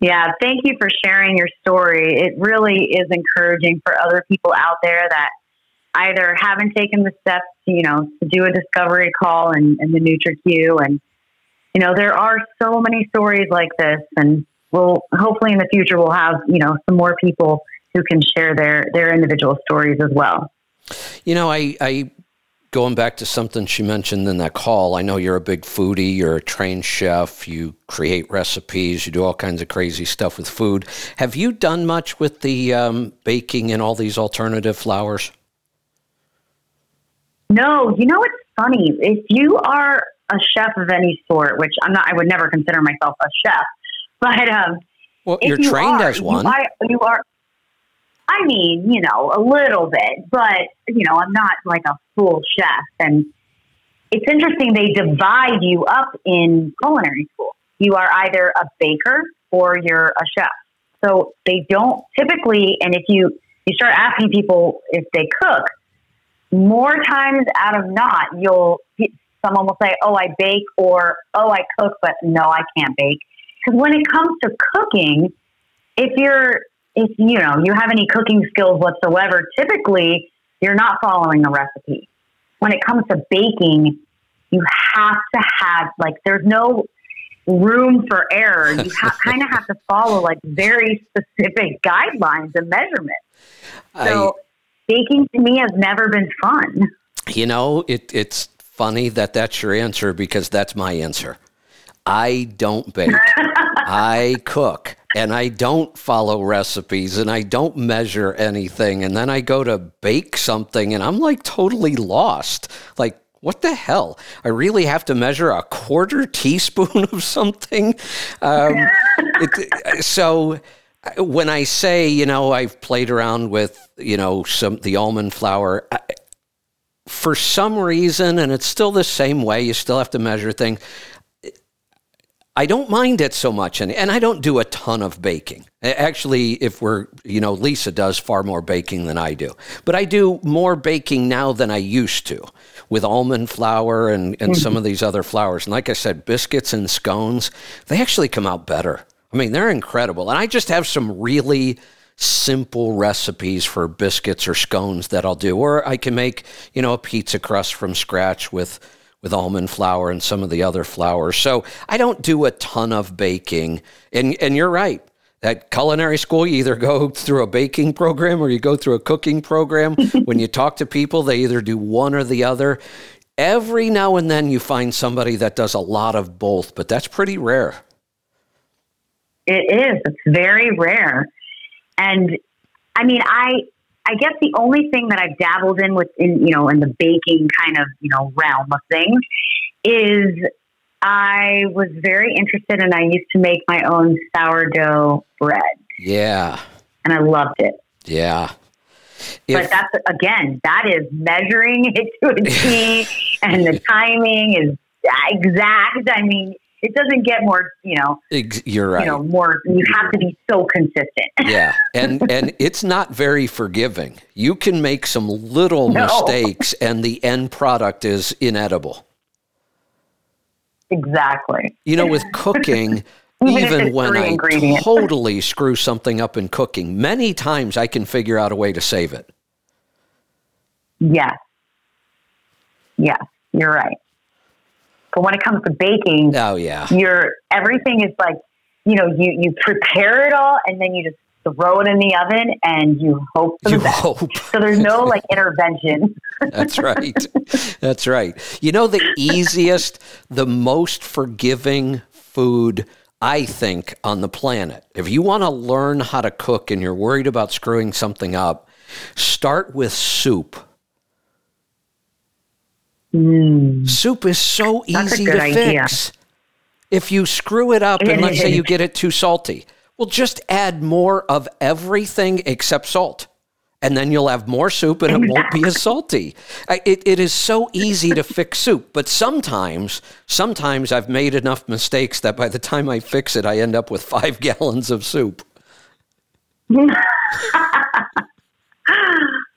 Yeah, thank you for sharing your story. It really is encouraging for other people out there that either haven't taken the steps, to, you know, to do a discovery call and, and the NutriQ. And, you know, there are so many stories like this. And we'll hopefully in the future we'll have, you know, some more people who can share their, their individual stories as well. You know, I, I going back to something she mentioned in that call, I know you're a big foodie, you're a trained chef, you create recipes, you do all kinds of crazy stuff with food. Have you done much with the um, baking and all these alternative flours? No, you know what's funny? If you are a chef of any sort, which I'm not, I would never consider myself a chef, but um, well, you're you trained are, as one. You are, you are I mean, you know, a little bit, but you know, I'm not like a full chef. And it's interesting they divide you up in culinary school. You are either a baker or you're a chef. So they don't typically, and if you you start asking people if they cook, more times out of not, you'll someone will say, "Oh, I bake," or "Oh, I cook," but no, I can't bake. Because when it comes to cooking, if you're if you know you have any cooking skills whatsoever, typically you're not following a recipe. When it comes to baking, you have to have like there's no room for error. You ha- kind of have to follow like very specific guidelines and measurements. So I, baking to me has never been fun. You know, it, it's funny that that's your answer because that's my answer. I don't bake. I cook and I don't follow recipes and I don't measure anything. And then I go to bake something and I'm like totally lost. Like, what the hell? I really have to measure a quarter teaspoon of something? Um, it, so when I say, you know, I've played around with, you know, some the almond flour, I, for some reason, and it's still the same way, you still have to measure things. I don't mind it so much, and, and I don't do a ton of baking. Actually, if we're, you know, Lisa does far more baking than I do. But I do more baking now than I used to with almond flour and, and some mm-hmm. of these other flours. And like I said, biscuits and scones, they actually come out better. I mean, they're incredible. And I just have some really simple recipes for biscuits or scones that I'll do. Or I can make, you know, a pizza crust from scratch with with almond flour and some of the other flours. So I don't do a ton of baking. And and you're right. At culinary school, you either go through a baking program or you go through a cooking program. when you talk to people, they either do one or the other. Every now and then you find somebody that does a lot of both, but that's pretty rare. It is. It's very rare. And I mean, I I guess the only thing that I've dabbled in within, you know, in the baking kind of, you know, realm of things is I was very interested and I used to make my own sourdough bread. Yeah. And I loved it. Yeah. If, but that's again, that is measuring it to a T and the timing is exact. I mean, it doesn't get more, you know. You're right. You know, more. You have to be so consistent. yeah, and and it's not very forgiving. You can make some little no. mistakes, and the end product is inedible. Exactly. You know, with cooking. even, even when I totally screw something up in cooking, many times I can figure out a way to save it. Yes. Yes, you're right. But when it comes to baking, oh yeah, you're everything is like, you know, you you prepare it all and then you just throw it in the oven and you hope for you best. Hope. So there's no like intervention. That's right. That's right. You know the easiest, the most forgiving food I think on the planet. If you want to learn how to cook and you're worried about screwing something up, start with soup. Mm. Soup is so easy to idea. fix. If you screw it up, and let's say you get it too salty, well, just add more of everything except salt. And then you'll have more soup and it won't be as salty. It, it is so easy to fix soup, but sometimes, sometimes I've made enough mistakes that by the time I fix it, I end up with five gallons of soup. oh,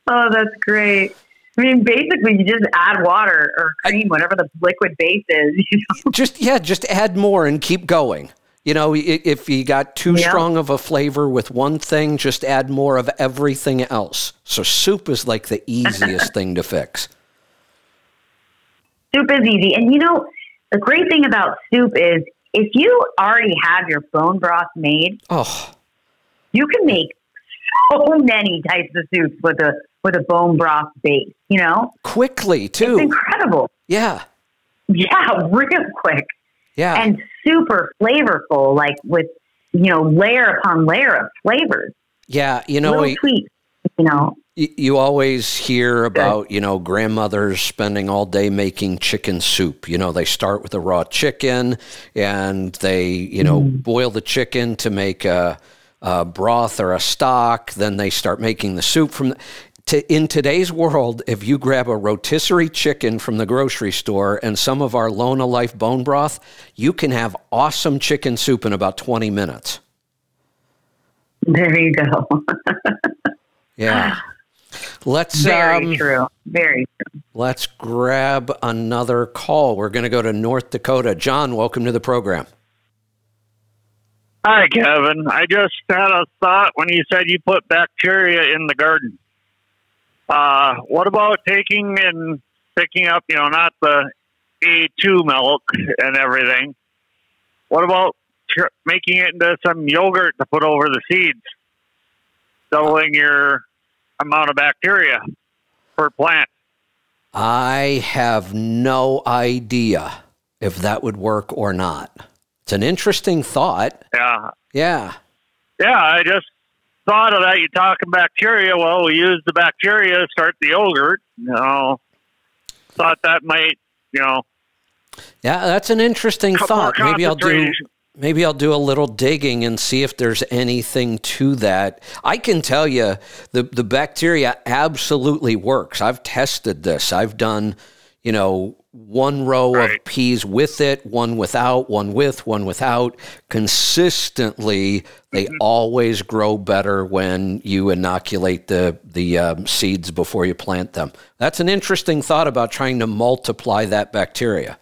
that's great. I mean, basically, you just add water or cream, whatever the liquid base is. You know? Just yeah, just add more and keep going. You know, if you got too yep. strong of a flavor with one thing, just add more of everything else. So soup is like the easiest thing to fix. Soup is easy, and you know the great thing about soup is if you already have your bone broth made, oh, you can make so many types of soups with a with a bone broth base, you know? Quickly, too. It's incredible. Yeah. Yeah, real quick. Yeah. And super flavorful, like with, you know, layer upon layer of flavors. Yeah, you know, Little tweaks, you know. You always hear about, you know, grandmothers spending all day making chicken soup. You know, they start with a raw chicken and they, you know, mm. boil the chicken to make a, a, broth or a stock. Then they start making the soup from to, in today's world, if you grab a rotisserie chicken from the grocery store and some of our LonoLife bone broth, you can have awesome chicken soup in about 20 minutes. There you go. yeah. Let's very um, true. Very true. Let's grab another call. We're going to go to North Dakota. John, welcome to the program. Hi, Kevin. I just had a thought when you said you put bacteria in the garden. Uh, what about taking and picking up, you know, not the A2 milk and everything, what about tr- making it into some yogurt to put over the seeds, doubling your amount of bacteria per plant? I have no idea if that would work or not. It's an interesting thought. Yeah, Yeah. yeah. I just thought of that. You're talking bacteria? Well, we use the bacteria to start the yogurt. You know, thought that might, you know, Yeah, that's an interesting thought. Maybe I'll do maybe I'll do a little digging and see if there's anything to that. I can tell you the the bacteria absolutely works. I've tested this. I've done, you know, one row of peas with it, one without, one with, one without. Consistently, they Mm-hmm. always grow better when you inoculate the the um, seeds before you plant them. That's an interesting thought about trying to multiply that bacteria.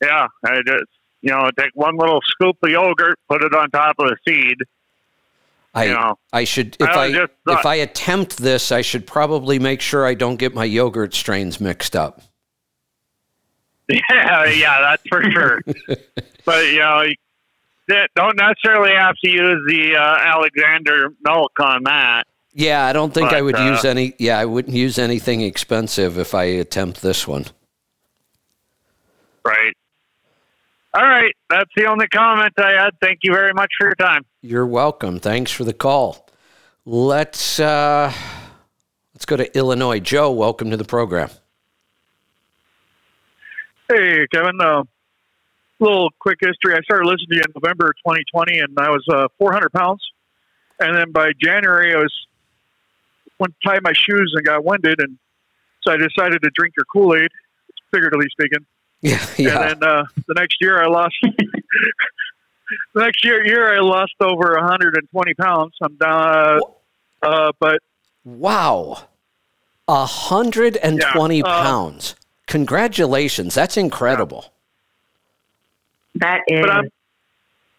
Yeah, I just you know take one little scoop of yogurt, put it on top of the seed. I You know, I should if I I, just if I attempt this, I should probably make sure I don't get my yogurt strains mixed up. Yeah, yeah, that's for sure. but you know, you don't necessarily have to use the uh, Alexandre milk on that. Yeah, I don't think I would uh, use any. Yeah, I wouldn't use anything expensive if I attempt this one. Right. All right, that's the only comment I had. Thank you very much for your time. You're welcome. Thanks for the call. Let's uh, let's go to Illinois. Joe, welcome to the program. Hey, Kevin. Uh, little quick history. I started listening to you in November of 2020, and I was uh, 400 pounds. And then by January, I was went to tie my shoes and got winded, and so I decided to drink your Kool Aid, figuratively speaking. Yeah, yeah. And then uh, the next year, I lost. the next year, year I lost over 120 pounds. I'm down, uh, uh, but Wow, hundred and twenty Yeah, uh, pounds. Congratulations, that's incredible. That is. but I'm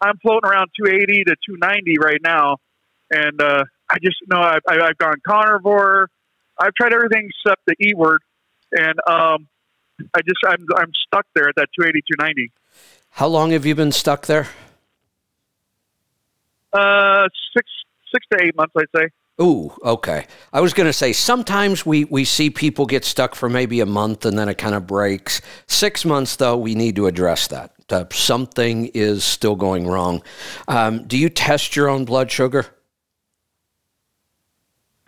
I'm floating around 280 to 290 right now, and uh, I just know I've, I've I've gone carnivore. I've tried everything except the E word, and um, I just I'm I'm stuck there at that 280 290. How long have you been stuck there? Uh, six six to eight months, I'd say. Ooh, okay. I was going to say sometimes we, we see people get stuck for maybe a month and then it kind of breaks. Six months, though, we need to address that. Uh, something is still going wrong. Um, do you test your own blood sugar?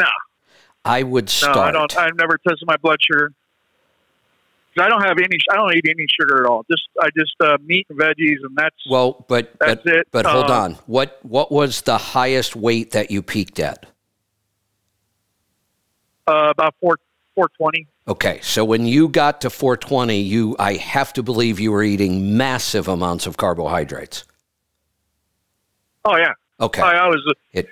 No. I would start. No. I don't. I've never tested my blood sugar. I don't have any. I don't eat any sugar at all. Just I just uh, meat and veggies, and that's well, but That's but, it. but hold Uh, on. What what was the highest weight that you peaked at? uh, about four four twenty. Okay, so when you got to 420, you I have to believe you were eating massive amounts of carbohydrates. Oh yeah. Okay. I, I was. It-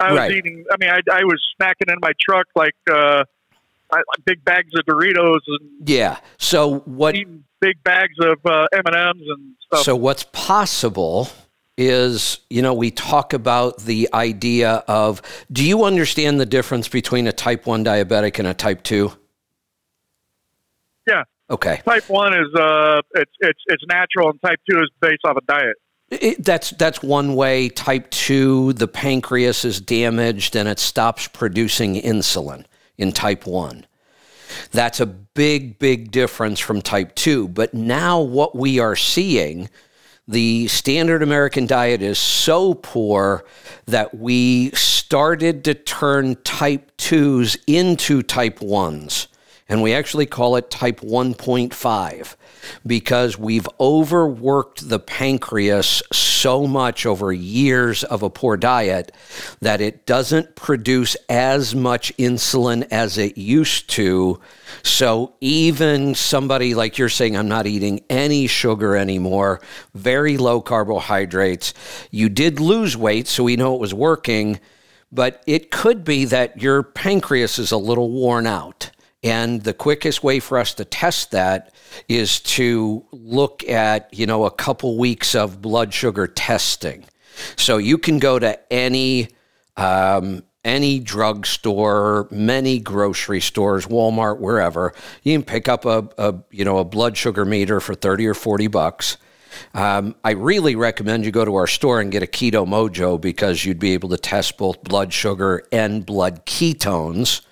I was Right. eating. I mean, I, I was snacking in my truck like uh, like big bags of Doritos and Yeah. So what eating big bags of uh, M and M's and stuff. So what's possible is, you know, we talk about the idea of do you understand the difference between a type 1 diabetic and a type 2? Yeah. Okay. type one is uh, it's it's it's natural, and type two is based off a diet. It, that's that's one way. Type 2, the pancreas is damaged and it stops producing insulin in type 1. That's a big, big difference from type 2. But now what we are seeing, the standard American diet is so poor that we started to turn type 2s into type 1s. And we actually call it type 1.5 because we've overworked the pancreas so much over years of a poor diet that it doesn't produce as much insulin as it used to. So even somebody like you're saying, I'm not eating any sugar anymore, very low carbohydrates. You did lose weight, so we know it was working, but it could be that your pancreas is a little worn out. And the quickest way for us to test that is to look at, you know, a couple weeks of blood sugar testing. So you can go to any um, any drugstore, many grocery stores, Walmart, wherever. You can pick up a, a you know a blood sugar meter for thirty or forty bucks, Um, I really recommend you go to our store and get a Keto Mojo because you'd be able to test both blood sugar and blood ketones,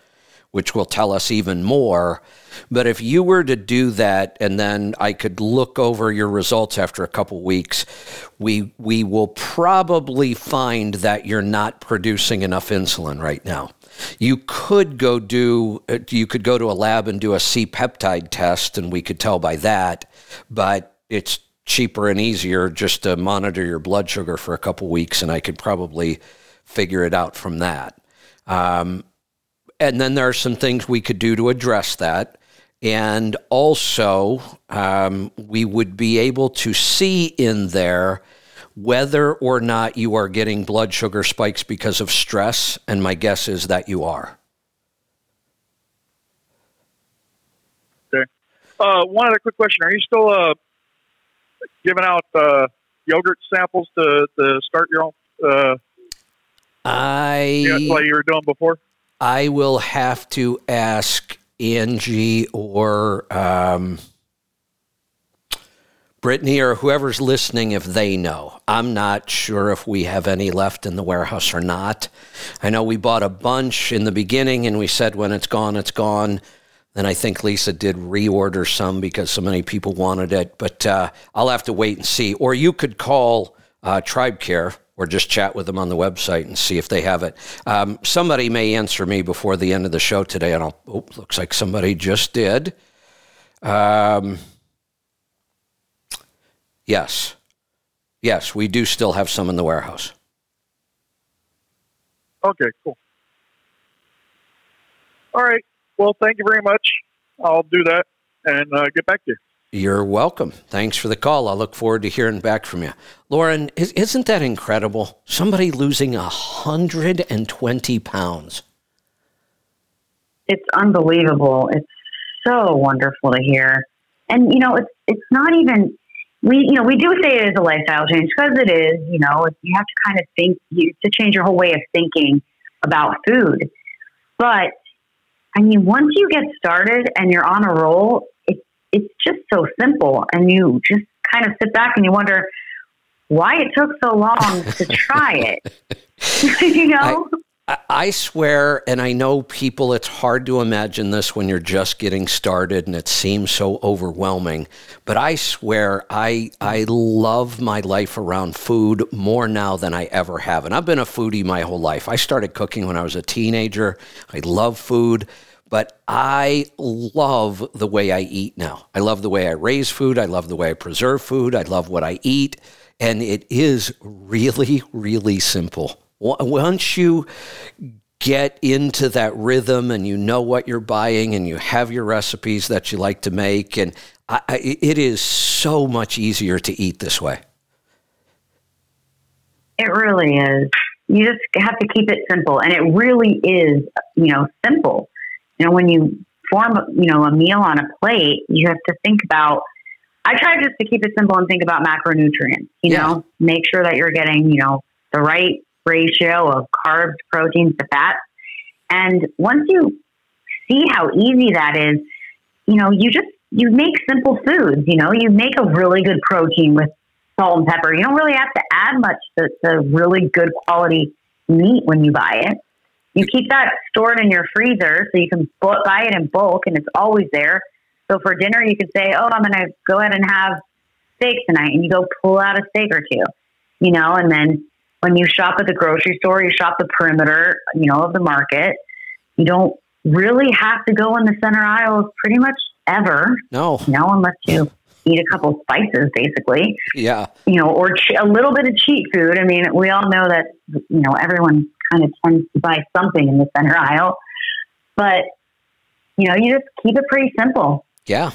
which will tell us even more. But if you were to do that and then I could look over your results after a couple weeks, we we will probably find that you're not producing enough insulin right now. You could go do uh, you could go to a lab and do a C peptide test and we could tell by that, but it's cheaper and easier just to monitor your blood sugar for a couple weeks and I could probably figure it out from that. Um, and then there are some things we could do to address that. And also, um, we would be able to see in there whether or not you are getting blood sugar spikes because of stress. And my guess is that you are. Okay. Uh, one other quick question: Are you still uh, giving out uh, yogurt samples to, to start your own? Uh, I yeah, like you were doing before. I will have to ask Angie or um, Brittany or whoever's listening if they know. I'm not sure if we have any left in the warehouse or not. I know we bought a bunch in the beginning and we said when it's gone, it's gone. Then I think Lisa did reorder some because so many people wanted it. But uh, I'll have to wait and see. Or you could call uh, Tribe Care or just chat with them on the website and see if they have it. Um, somebody may answer me before the end of the show today, and I'll. Oh, looks like somebody just did. Um, yes, yes, we do still have some in the warehouse. Okay, cool. All right. Well, thank you very much. I'll do that and uh, get back to you. You're welcome. Thanks for the call. I look forward to hearing back from you. Lauren, isn't that incredible? Somebody losing 120 pounds. It's unbelievable. It's so wonderful to hear. And, you know, it's, it's not even, we, you know, we do say it is a lifestyle change because it is, you know, you have to kind of think, you to change your whole way of thinking about food. But, I mean, once you get started and you're on a roll, it's just so simple. And you just kind of sit back and you wonder why it took so long to try it. you know? I, I swear, and I know people, it's hard to imagine this when you're just getting started and it seems so overwhelming. But I swear, I, I love my life around food more now than I ever have. And I've been a foodie my whole life. I started cooking when I was a teenager. I love food but I love the way I eat now. I love the way I raise food. I love the way I preserve food. I love what I eat. And it is really, really simple. Once you get into that rhythm and you know what you're buying and you have your recipes that you like to make, and I, it is so much easier to eat this way. It really is. You just have to keep it simple. And it really is, you know, simple you know, when you form, you know, a meal on a plate, you have to think about. I try just to keep it simple and think about macronutrients. You yeah. know, make sure that you're getting, you know, the right ratio of carbs, proteins to fats. And once you see how easy that is, you know, you just you make simple foods. You know, you make a really good protein with salt and pepper. You don't really have to add much to, to really good quality meat when you buy it. You keep that stored in your freezer so you can buy it in bulk and it's always there. So for dinner, you could say, Oh, I'm going to go ahead and have steak tonight. And you go pull out a steak or two, you know, and then when you shop at the grocery store, you shop the perimeter, you know, of the market. You don't really have to go in the center aisles pretty much ever. No. No, unless you eat a couple spices, basically. Yeah. You know, or a little bit of cheap food. I mean, we all know that, you know, everyone kind of tends to buy something in the center aisle. But, you know, you just keep it pretty simple. Yeah.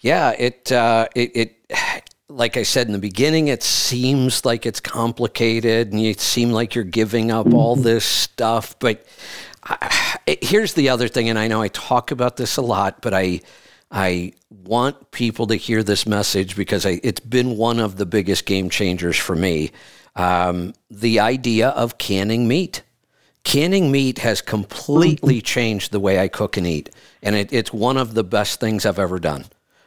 Yeah. It, uh, it, it, like I said in the beginning, it seems like it's complicated and you seem like you're giving up all mm-hmm. this stuff. But I, it, here's the other thing, and I know I talk about this a lot, but I, I want people to hear this message because I, it's been one of the biggest game changers for me um, the idea of canning meat. Canning meat has completely changed the way I cook and eat, and it, it's one of the best things I've ever done.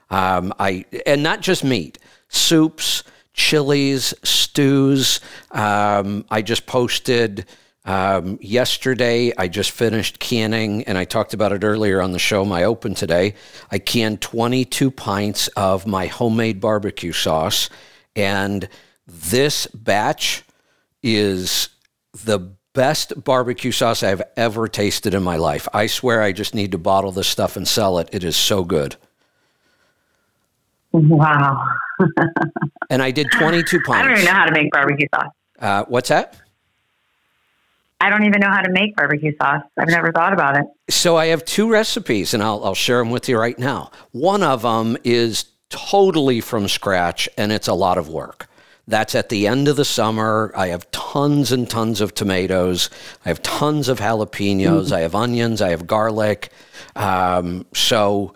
Um, I and not just meat, soups, chilies, stews. Um, I just posted um, yesterday. I just finished canning, and I talked about it earlier on the show. My open today. I canned 22 pints of my homemade barbecue sauce, and this batch is the best barbecue sauce I've ever tasted in my life. I swear I just need to bottle this stuff and sell it. It is so good. Wow. and I did 22 pints. I don't even know how to make barbecue sauce. Uh, what's that? I don't even know how to make barbecue sauce. I've never thought about it. So I have two recipes, and I'll, I'll share them with you right now. One of them is totally from scratch, and it's a lot of work. That's at the end of the summer. I have tons and tons of tomatoes. I have tons of jalapenos. Mm-hmm. I have onions. I have garlic. Um, so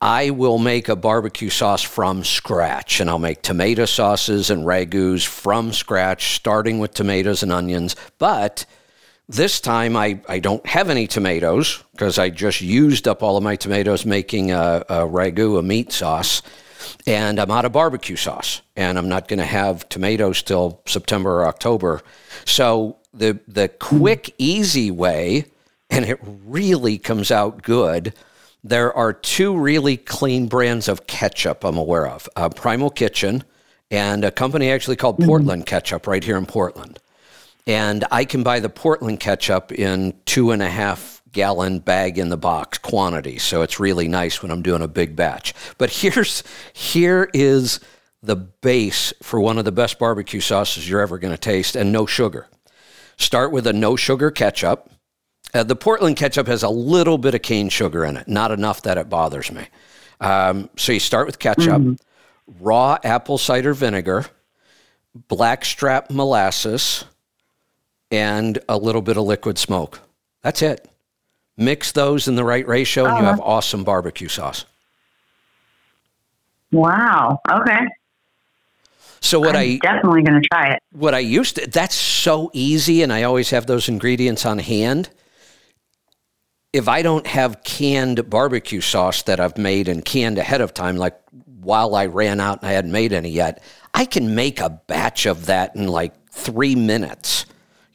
I will make a barbecue sauce from scratch, and I'll make tomato sauces and ragouts from scratch, starting with tomatoes and onions. But this time I, I don't have any tomatoes because I just used up all of my tomatoes making a, a ragu, a meat sauce and I'm out of barbecue sauce, and I'm not going to have tomatoes till September or October. So the the quick, easy way, and it really comes out good. There are two really clean brands of ketchup I'm aware of: uh, Primal Kitchen and a company actually called mm-hmm. Portland Ketchup right here in Portland. And I can buy the Portland ketchup in two and a half gallon bag in the box quantity. So it's really nice when I'm doing a big batch. But here's here is the base for one of the best barbecue sauces you're ever going to taste and no sugar. Start with a no sugar ketchup. Uh, the Portland ketchup has a little bit of cane sugar in it, not enough that it bothers me. Um, so you start with ketchup, mm. raw apple cider vinegar, blackstrap molasses, and a little bit of liquid smoke. That's it. Mix those in the right ratio, and you have uh-huh. awesome barbecue sauce. Wow. Okay. So what I'm I definitely going to try it. What I used to that's so easy, and I always have those ingredients on hand. If I don't have canned barbecue sauce that I've made and canned ahead of time, like while I ran out and I hadn't made any yet, I can make a batch of that in like three minutes.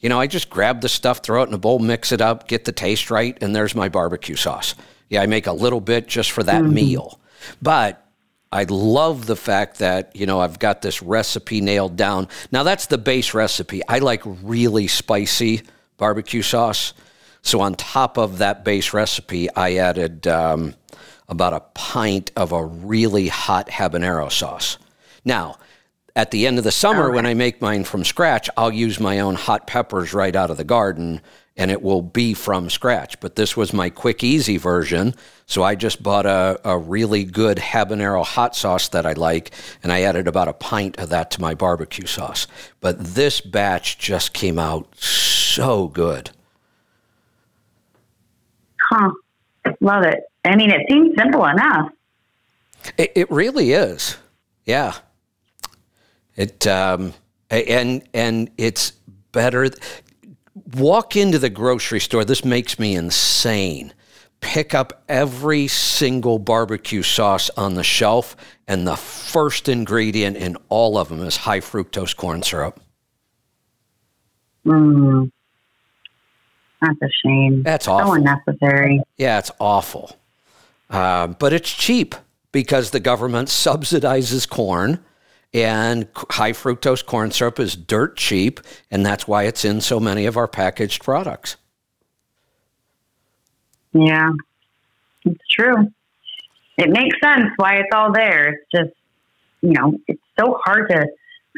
You know, I just grab the stuff, throw it in a bowl, mix it up, get the taste right, and there's my barbecue sauce. Yeah, I make a little bit just for that mm-hmm. meal. But I love the fact that, you know, I've got this recipe nailed down. Now, that's the base recipe. I like really spicy barbecue sauce. So, on top of that base recipe, I added um, about a pint of a really hot habanero sauce. Now, at the end of the summer, when I make mine from scratch, I'll use my own hot peppers right out of the garden and it will be from scratch. But this was my quick, easy version. So I just bought a, a really good habanero hot sauce that I like, and I added about a pint of that to my barbecue sauce. But this batch just came out so good. Huh. Love it. I mean, it seems simple enough. It, it really is. Yeah. It um, and and it's better. Walk into the grocery store. This makes me insane. Pick up every single barbecue sauce on the shelf, and the first ingredient in all of them is high fructose corn syrup. Mm. That's a shame. That's awful. So unnecessary. Yeah, it's awful. Uh, but it's cheap because the government subsidizes corn and high fructose corn syrup is dirt cheap, and that's why it's in so many of our packaged products. Yeah, it's true. It makes sense why it's all there. It's just, you know, it's so hard to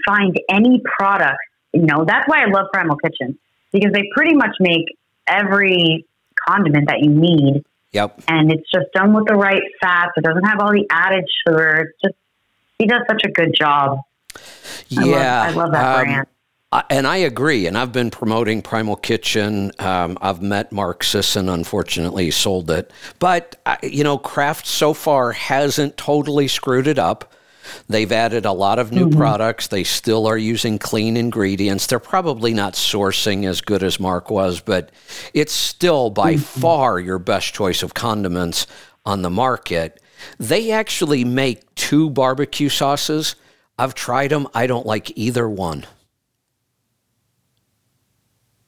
find any product. You know, that's why I love Primal Kitchen because they pretty much make every condiment that you need. Yep. And it's just done with the right fats. It doesn't have all the added sugar. It's just he does such a good job. Yeah, I love, I love that um, brand. and I agree. And I've been promoting Primal Kitchen. Um, I've met Mark Sisson. Unfortunately, he sold it. But, you know, Kraft so far hasn't totally screwed it up. They've added a lot of new mm-hmm. products. They still are using clean ingredients. They're probably not sourcing as good as Mark was, but it's still by mm-hmm. far your best choice of condiments on the market. They actually make two barbecue sauces. I've tried them. I don't like either one.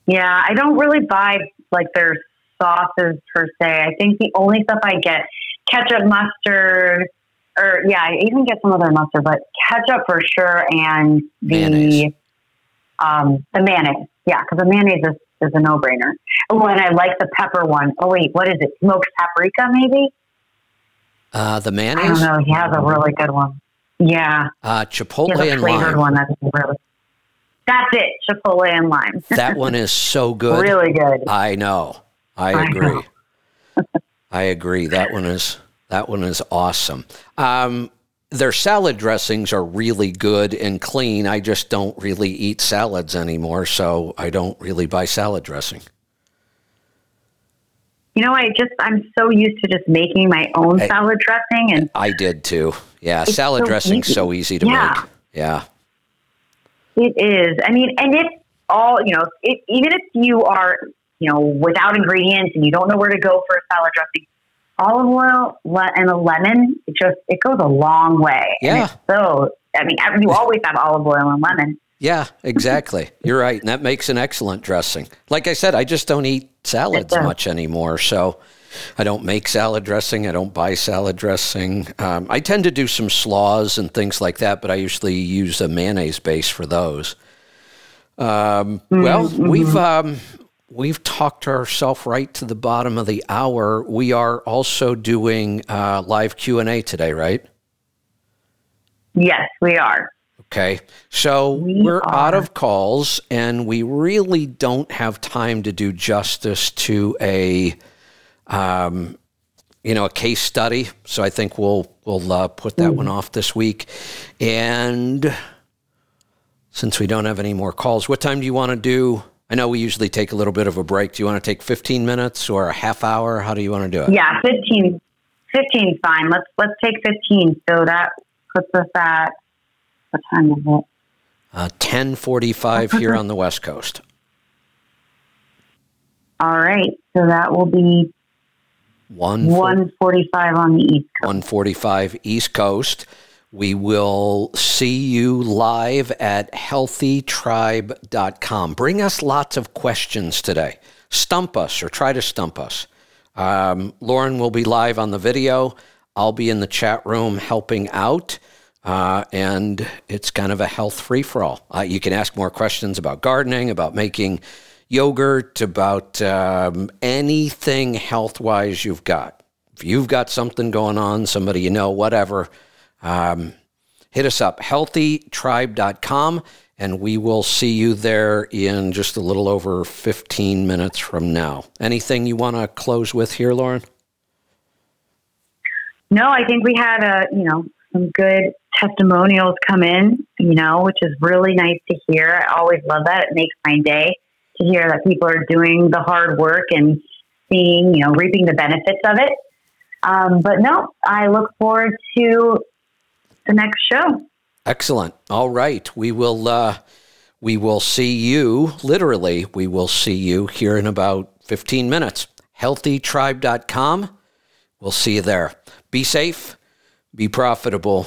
Yeah, I don't really buy like their sauces per se. I think the only stuff I get ketchup, mustard, or yeah, I even get some other mustard, but ketchup for sure, and the Mayonnaise. um the mayonnaise. Yeah, because the mayonnaise is, is a no brainer. Oh, and I like the pepper one. Oh wait, what is it? Smoked paprika, maybe? Uh, the I don't know. He has a really good one. Yeah, uh, chipotle and flavored lime. one that's really. That's it, chipotle and lime. That one is so good. really good. I know. I I agree. know. I agree. That one is that one is awesome. Um, their salad dressings are really good and clean. I just don't really eat salads anymore, so I don't really buy salad dressing. You know, I just I'm so used to just making my own Hey. salad dressing, and I did too. Yeah, salad so dressing's easy. so easy to Yeah. make. Yeah. it is. I mean, and it's all you know. It, even if you are you know without ingredients and you don't know where to go for a salad dressing, olive oil le- and a lemon it just it goes a long way. And Yeah. it's so I mean, you always have olive oil and lemon. Yeah, exactly. You're right. And that makes an excellent dressing. Like I said, I just don't eat salads much anymore. So I don't make salad dressing. I don't buy salad dressing. Um, I tend to do some slaws and things like that, but I usually use a mayonnaise base for those. Um, well, we've. Um, We've talked ourselves right to the bottom of the hour. We are also doing uh, live Q and A today, right? Yes, we are. Okay. So We we're out of calls and we really don't have time to do justice to a um, you know, a case study. So I think we'll we'll uh, put that one off this week. And since we don't have any more calls, what time do you want to do? I know we usually take a little bit of a break. Do you want to take 15 minutes or a half hour? How do you want to do it? Yeah, 15, 15 fine. Let's let's take fifteen. So that puts us at what time is it? Uh, 10:45 here on the West Coast. All right. So that will be One one forty-five on the east coast. 145 East Coast. We will see you live at healthytribe.com. Bring us lots of questions today. Stump us or try to stump us. Um, Lauren will be live on the video. I'll be in the chat room helping out. Uh, and it's kind of a health free for all. Uh, you can ask more questions about gardening, about making yogurt, about um, anything health wise you've got. If you've got something going on, somebody you know, whatever, um, hit us up, healthytribe.com, and we will see you there in just a little over 15 minutes from now. Anything you want to close with here, Lauren? No, I think we had a you know some good testimonials come in, you know, which is really nice to hear. I always love that. It makes my day to hear that people are doing the hard work and seeing, you know, reaping the benefits of it. Um, but no, I look forward to the next show. Excellent. All right. We will uh, we will see you literally we will see you here in about 15 minutes. healthytribe.com. We'll see you there. Be safe, be profitable,